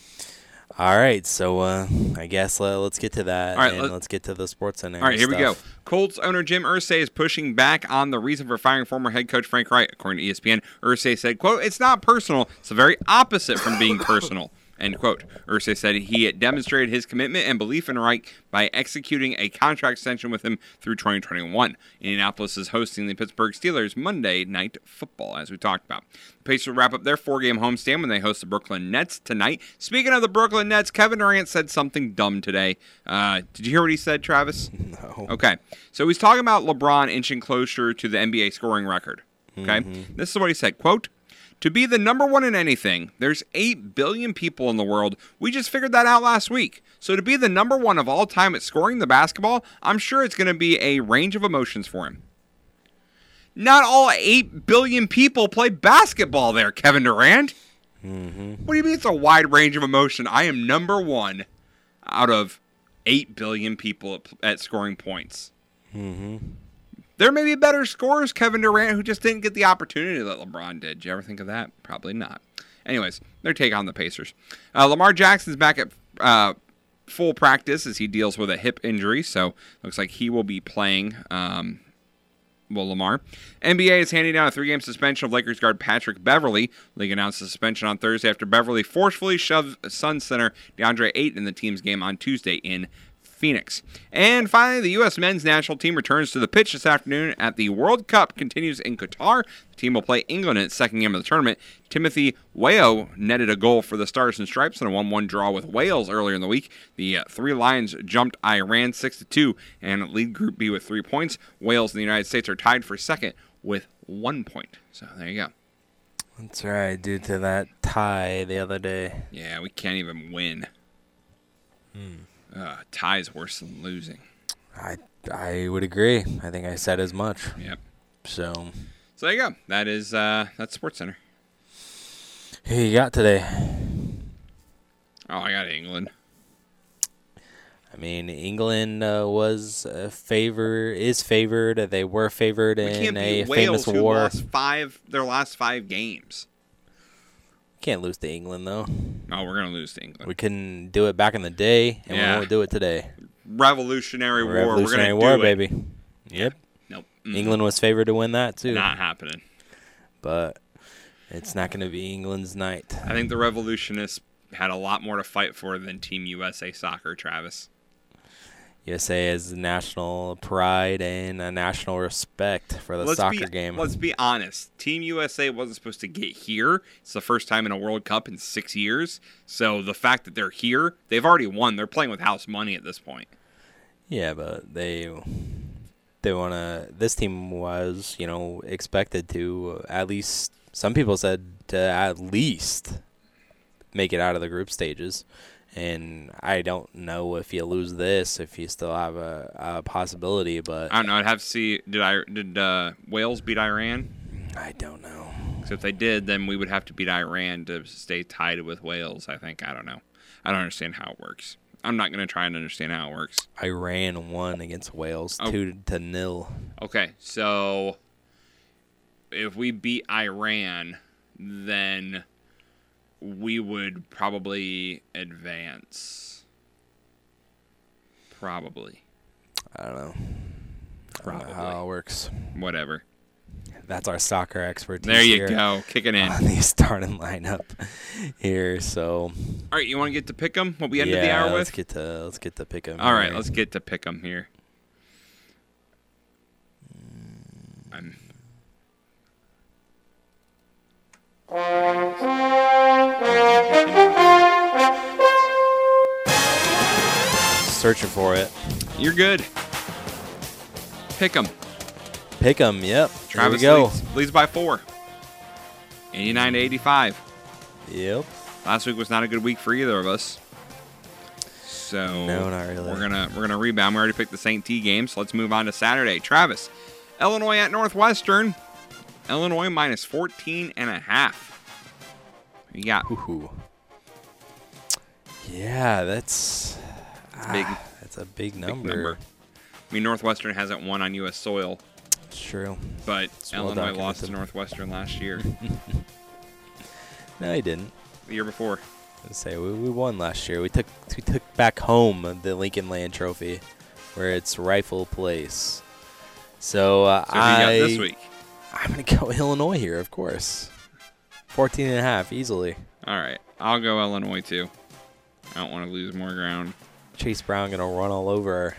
All right, so uh, I guess uh, let's get to that, All right, and let- let's get to the sports center. All right, here we go. Colts owner Jim Irsay is pushing back on the reason for firing former head coach Frank Reich. According to ESPN, Irsay said, quote, it's not personal. It's the very opposite from being personal. End quote. Irsay said he had demonstrated his commitment and belief in Reich by executing a contract extension with him through 2021. Indianapolis is hosting the Pittsburgh Steelers Monday Night Football, as we talked about. The Pacers wrap up their four-game homestand when they host the Brooklyn Nets tonight. Speaking of the Brooklyn Nets, Kevin Durant said something dumb today. Uh, did you hear what he said, Travis? No. Okay. So he's talking about LeBron inching closer to the NBA scoring record. Okay. This is what he said, quote, to be the number one in anything, there's 8 billion people in the world. We just figured that out last week. So to be the number one of all time at scoring the basketball, I'm sure it's going to be a range of emotions for him. Not all 8 billion people play basketball there, Kevin Durant. Mm-hmm. What do you mean it's a wide range of emotion? I am number one out of 8 billion people at, at scoring points. Mm-hmm. There may be better scorers, Kevin Durant, who just didn't get the opportunity that LeBron did. Did you ever think of that? Probably not. Anyways, their take on the Pacers. Uh, Lamar Jackson's back at uh, full practice as he deals with a hip injury, so looks like he will be playing. Um, well, Lamar. NBA is handing down a three game suspension of Lakers guard Patrick Beverley. League announced the suspension on Thursday after Beverley forcefully shoved Sun center DeAndre Ayton in the team's game on Tuesday in Phoenix. And finally, the U.S. men's national team returns to the pitch this afternoon at the World Cup continues in Qatar. The team will play England in its second game of the tournament. Timothy Weah netted a goal for the Stars and Stripes in a 1-1 draw with Wales earlier in the week. The uh, Three Lions jumped Iran 6-2 and lead Group B with three points. Wales and the United States are tied for second with one point. So there you go. That's right, due to that tie the other day. Yeah, we can't even win. Hmm. Uh, ties worse than losing. I I would agree. I think I said as much. Yep. So So there you go. That is uh, that's Sports Center. who you got today? Oh, I got England. I mean, England uh, was uh, favor is favored. They were favored We in a Wales, famous war. lost five their last five games. Can't lose to England though. No, we're gonna lose to England. We couldn't do it back in the day, and Yeah. we won't do it today. Revolutionary War. Revolutionary we're gonna War, do it. baby. Yep. Nope. Mm. England was favored to win that too. Not happening. But it's not going to be England's night. I think the revolutionists had a lot more to fight for than Team USA soccer, Travis. USA has national pride and a national respect for the let's soccer be, game. Let's be honest. Team USA wasn't supposed to get here. It's the first time in a World Cup in six years. So the fact that they're here, they've already won. They're playing with house money at this point. Yeah, but they they want to. This team was, you know, expected to at least. Some people said to at least make it out of the group stages, and I don't know if you lose this, if you still have a, a possibility. But I don't know. I'd have to see. Did I did uh, Wales beat Iran? I don't know. So if they did, then we would have to beat Iran to stay tied with Wales. I think. I don't know. I don't understand how it works. I'm not going to try and understand how it works. Iran won against Wales Oh. two to nil. Okay, so if we beat Iran, then we would probably advance. Probably. I don't know. I don't know how it works. Whatever. That's our soccer expertise. There you go, kicking in. on the starting lineup here. So, All right, you want to get to pick 'em? What we ended yeah, the hour with? let's get to let's get to pick 'em. All right, let's get to pick 'em here. I'm searching for it. You're good. Pick 'em. Pick 'em. Yep. Travis Here we go. Leads, leads by four. 89 to 85. Yep. Last week was not a good week for either of us. So No, not really. We're gonna we're gonna rebound. We already picked the St. T game, so let's move on to Saturday. Travis, Illinois at Northwestern. Illinois minus 14 and a half. You got Ooh. Yeah, that's big. ah, that's a big big number. I mean, Northwestern hasn't won on U.S. soil, It's true. but well Illinois lost to. Northwestern last year, No, he didn't. the year before. Let's say we, we won last year. We took we took back home the Lincoln Land Trophy, where it's rifle place. So, uh, So who you got I this week? I'm gonna go Illinois here, of course. 14 and a half easily. All right, I'll go Illinois too. I don't want to lose more ground. Chase Brown gonna run all over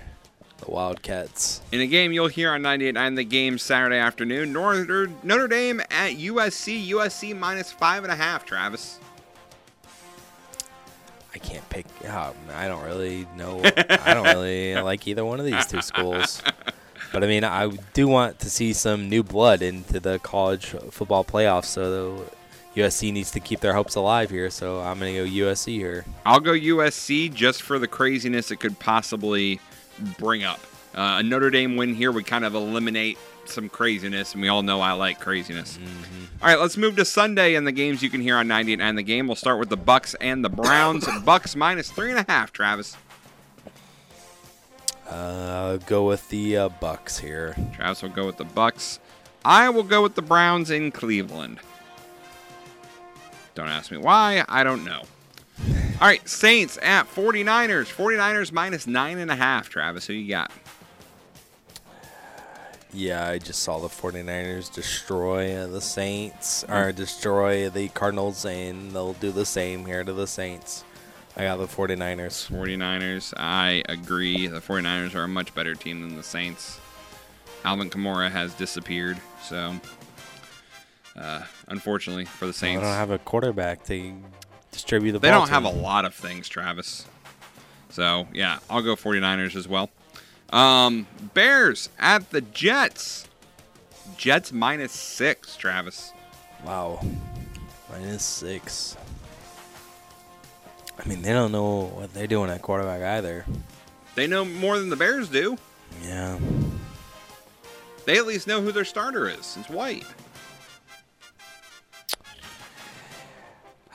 the Wildcats. In a game you'll hear on 98.9 the game Saturday afternoon, Notre, Notre Dame at USC. USC minus five and a half, Travis. I can't pick. Oh, I don't really know. I don't really like either one of these two schools. But I mean, I do want to see some new blood into the college football playoffs. So USC needs to keep their hopes alive here. So I'm gonna go USC here. I'll go USC just for the craziness it could possibly bring up. Uh, a Notre Dame win here would kind of eliminate some craziness, and we all know I like craziness. All right, let's move to Sunday and the games you can hear on 98.9 the game. We'll start with the Bucs and the Browns. Bucs minus three and a half, Travis. Uh, go with the uh, Bucs here. Travis will go with the Bucs. I will go with the Browns in Cleveland. Don't ask me why. I don't know. All right, Saints at 49ers. 49ers minus nine and a half. Travis, who you got? Yeah, I just saw the 49ers destroy the Saints, hmm. or destroy the Cardinals, and they'll do the same here to the Saints. I got the 49ers. 49ers. I agree. The 49ers are a much better team than the Saints. Alvin Kamara has disappeared, so uh, unfortunately for the Saints, They don't have a quarterback to distribute the they ball They don't to. have a lot of things, Travis. So yeah, I'll go 49ers as well. Um, Bears at the Jets. Jets minus six, Travis. Wow. Minus six. I mean, they don't know what they're doing at quarterback either. They know more than the Bears do. Yeah. They at least know who their starter is. It's White.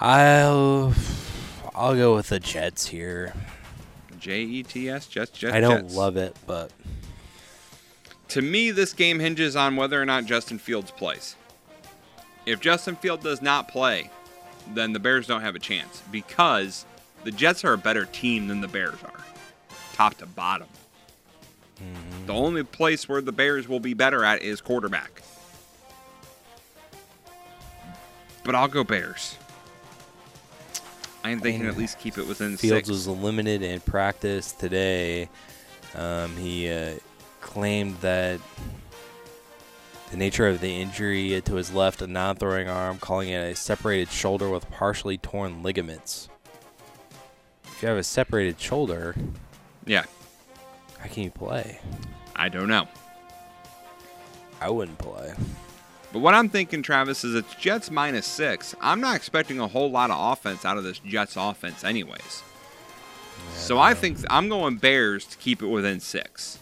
I'll I'll go with the Jets here. J E T S, Jets, Jets. I don't Jets. love it, but To me, this game hinges on whether or not Justin Fields plays. If Justin Field does not play, then the Bears don't have a chance because the Jets are a better team than the Bears are, top to bottom. Mm-hmm. The only place where the Bears will be better at is quarterback. But I'll go Bears. I am thinking at least keep it within Fields six. was limited in practice today. Um, he uh, claimed that the nature of the injury to his left a non-throwing arm, calling it a separated shoulder with partially torn ligaments. If you have a separated shoulder, yeah, how can you play? I don't know. I wouldn't play. But what I'm thinking, Travis, is it's Jets minus six. I'm not expecting a whole lot of offense out of this Jets offense, anyways. so I think I'm going Bears to keep it within six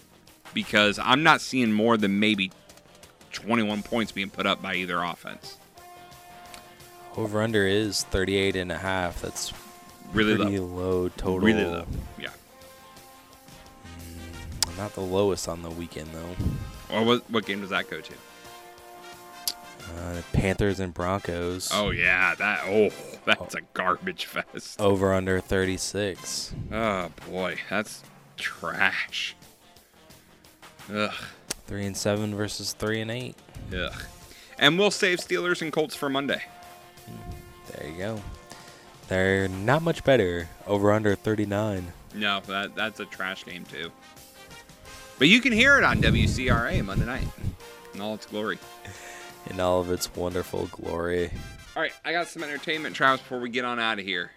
because I'm not seeing more than maybe 21 points being put up by either offense. Over under is 38 and a half. That's Really low. low total. Really low. Yeah. Mm, not the lowest on the weekend though. Or what, what game does that go to? Uh, the Panthers and Broncos. Oh yeah, that oh that's a garbage fest. Over under 36. Oh boy, that's trash. Ugh. Three and seven versus three and eight. Ugh. And we'll save Steelers and Colts for Monday. There you go. They're not much better. Over under 39. No, that that's a trash game too. But you can hear it on WCRA Monday night in all its glory. In all of its wonderful glory. All right, I got some entertainment, Travis, before we get on out of here.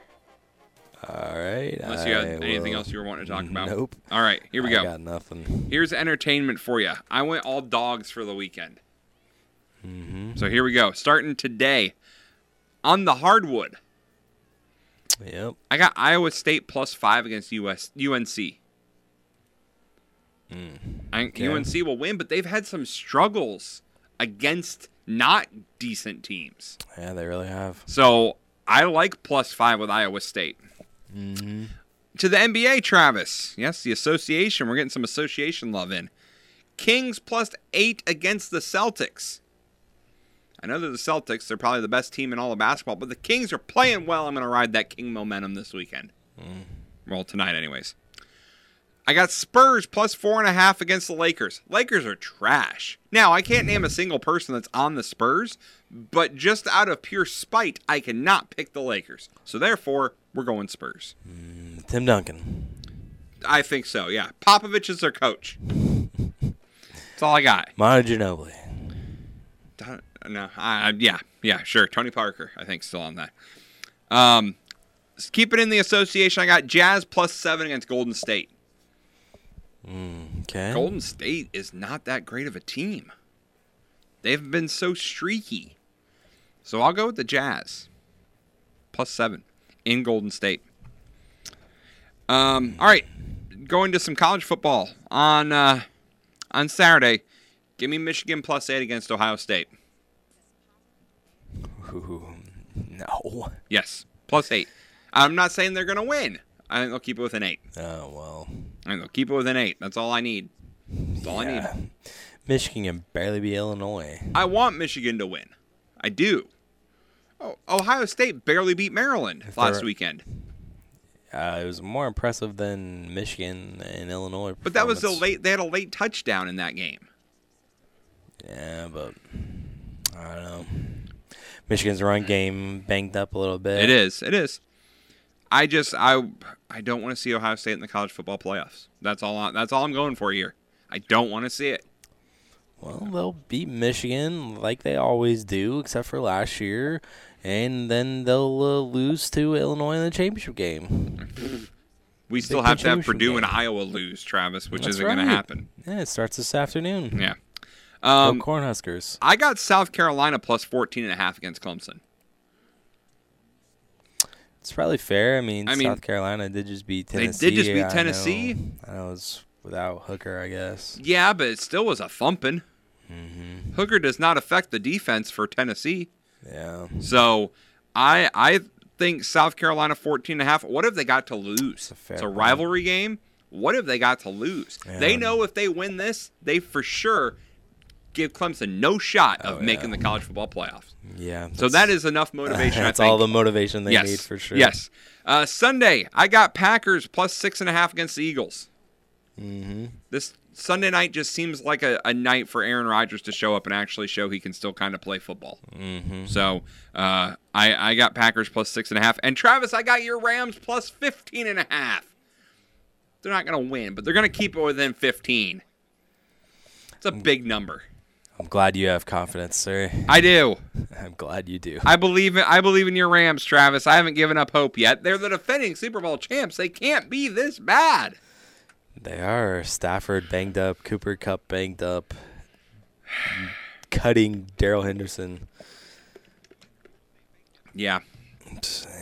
All right. Unless you had anything will- else you were wanting to talk about. Nope. All right, here we I go. got nothing. Here's entertainment for you. I went all dogs for the weekend. Mm-hmm. So here we go. Starting today on the hardwood. Yep. I got Iowa State plus five against US UNC. I okay. UNC will win, but they've had some struggles against not decent teams. Yeah, they really have. So I like plus five with Iowa State. Mm-hmm. To the NBA, Travis. Yes, the association. We're getting some association love in. Kings plus eight against the Celtics. I know they're the Celtics. They're probably the best team in all of basketball, but the Kings are playing well. I'm going to ride that King momentum this weekend. Well, tonight, anyways. I got Spurs plus four and a half against the Lakers. Lakers are trash. Now, I can't name a single person that's on the Spurs, but just out of pure spite, I cannot pick the Lakers. So therefore, we're going Spurs. Tim Duncan. I think so, yeah. Popovich is their coach. That's all I got. Monta Ginobili. Don- No, I- yeah, yeah, sure. Tony Parker, I think, still on that. Um, keep it in the association. I got Jazz plus seven against Golden State. Okay. Golden State is not that great of a team. They've been so streaky. So I'll go with the Jazz. Plus seven in Golden State. Um, all right. Going to some college football on uh, on Saturday. Give me Michigan plus eight against Ohio State. Ooh, no. Yes, plus eight. I'm not saying they're going to win. I think they'll keep it with an eight. Oh, well. I they'll keep it within eight. That's all I need. That's all I need. Michigan can barely be Illinois. I want Michigan to win. I do. Oh, Ohio State barely beat Maryland If last weekend, Uh, it was more impressive than Michigan and Illinois. but that was a late. They had a late touchdown in that game. Yeah, but I don't know. Michigan's run game banged up a little bit. It is. It is. I just I I don't want to see Ohio State in the college football playoffs. That's all. I, that's all I'm going for here. I don't want to see it. Well, they'll beat Michigan like they always do, except for last year, and then they'll uh, lose to Illinois in the championship game. We still have to have Purdue and. Iowa lose, Travis, which That's isn't going to happen. Yeah, it starts this afternoon. Yeah. Go Um, Cornhuskers. I got South Carolina plus 14 and a half against Clemson. It's probably fair. I mean, I mean, South Carolina did just beat Tennessee. they Tennessee. did just beat I know- Tennessee. I know it was without Hooker, I guess. Yeah, but it still was a thumping. Mm-hmm. Hooker does not affect the defense for Tennessee. Yeah. So I I think South Carolina 14 and a half. What have they got to lose? fair It's a point. rivalry game. What have they got to lose? They know if they win this, they for sure give Clemson no shot of Oh, making the college football playoffs. Yeah. So that is enough motivation. That's I think. all the motivation they yes. need for sure. Yes. Uh, Sunday, I got Packers plus six and a half against the Eagles. Mm-hmm. This Sunday night just seems like a, a night for Aaron Rodgers to show up and actually show he can still kind of play football. Mm-hmm. So uh, I, I got Packers plus six and a half. And Travis, I got your Rams plus 15 and a half. They're not going to win, but they're going to keep it within 15. It's a big number. I'm glad you have confidence, sir. I do. I'm glad you do. I believe in, I believe in your Rams, Travis. I haven't given up hope yet. They're the defending Super Bowl champs. They can't be this bad. They are. Stafford banged up, Cooper Kupp banged up. cutting Darrell Henderson. Yeah.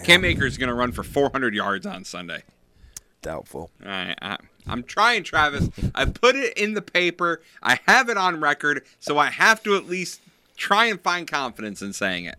Cam Akers is going to run for 400 yards on Sunday. Doubtful. All right, I, I'm trying, Travis. I put it in the paper. I have it on record, so I have to at least try and find confidence in saying it.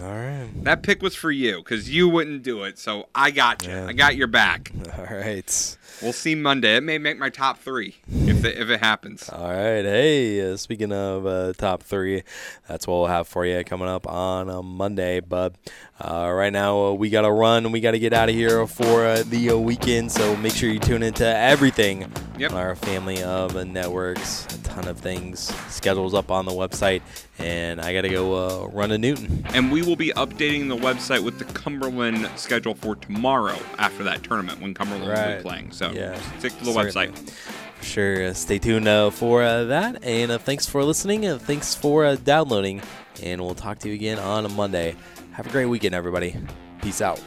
All right. That pick was for you because you wouldn't do it, so I got you. I got your back. All right. We'll see Monday. It may make my top three if it, if it happens. All right. Hey, uh, speaking of uh, top three, that's what we'll have for you coming up on uh, Monday. But uh, right now, uh, we got to run. We got to get out of here for uh, the uh, weekend. So make sure you tune into everything Yep. on our family of uh, networks. A ton of things. Schedules up on the website. And I got to go uh, run to Newton. And we will be updating the website with the Cumberland schedule for tomorrow after that tournament when Cumberland will be playing. So so yeah, stick to the certainly. website sure. Uh, stay tuned uh, for uh, that. And uh, thanks for listening. And thanks for uh, downloading. And we'll talk to you again on a Monday. Have a great weekend, everybody. Peace out.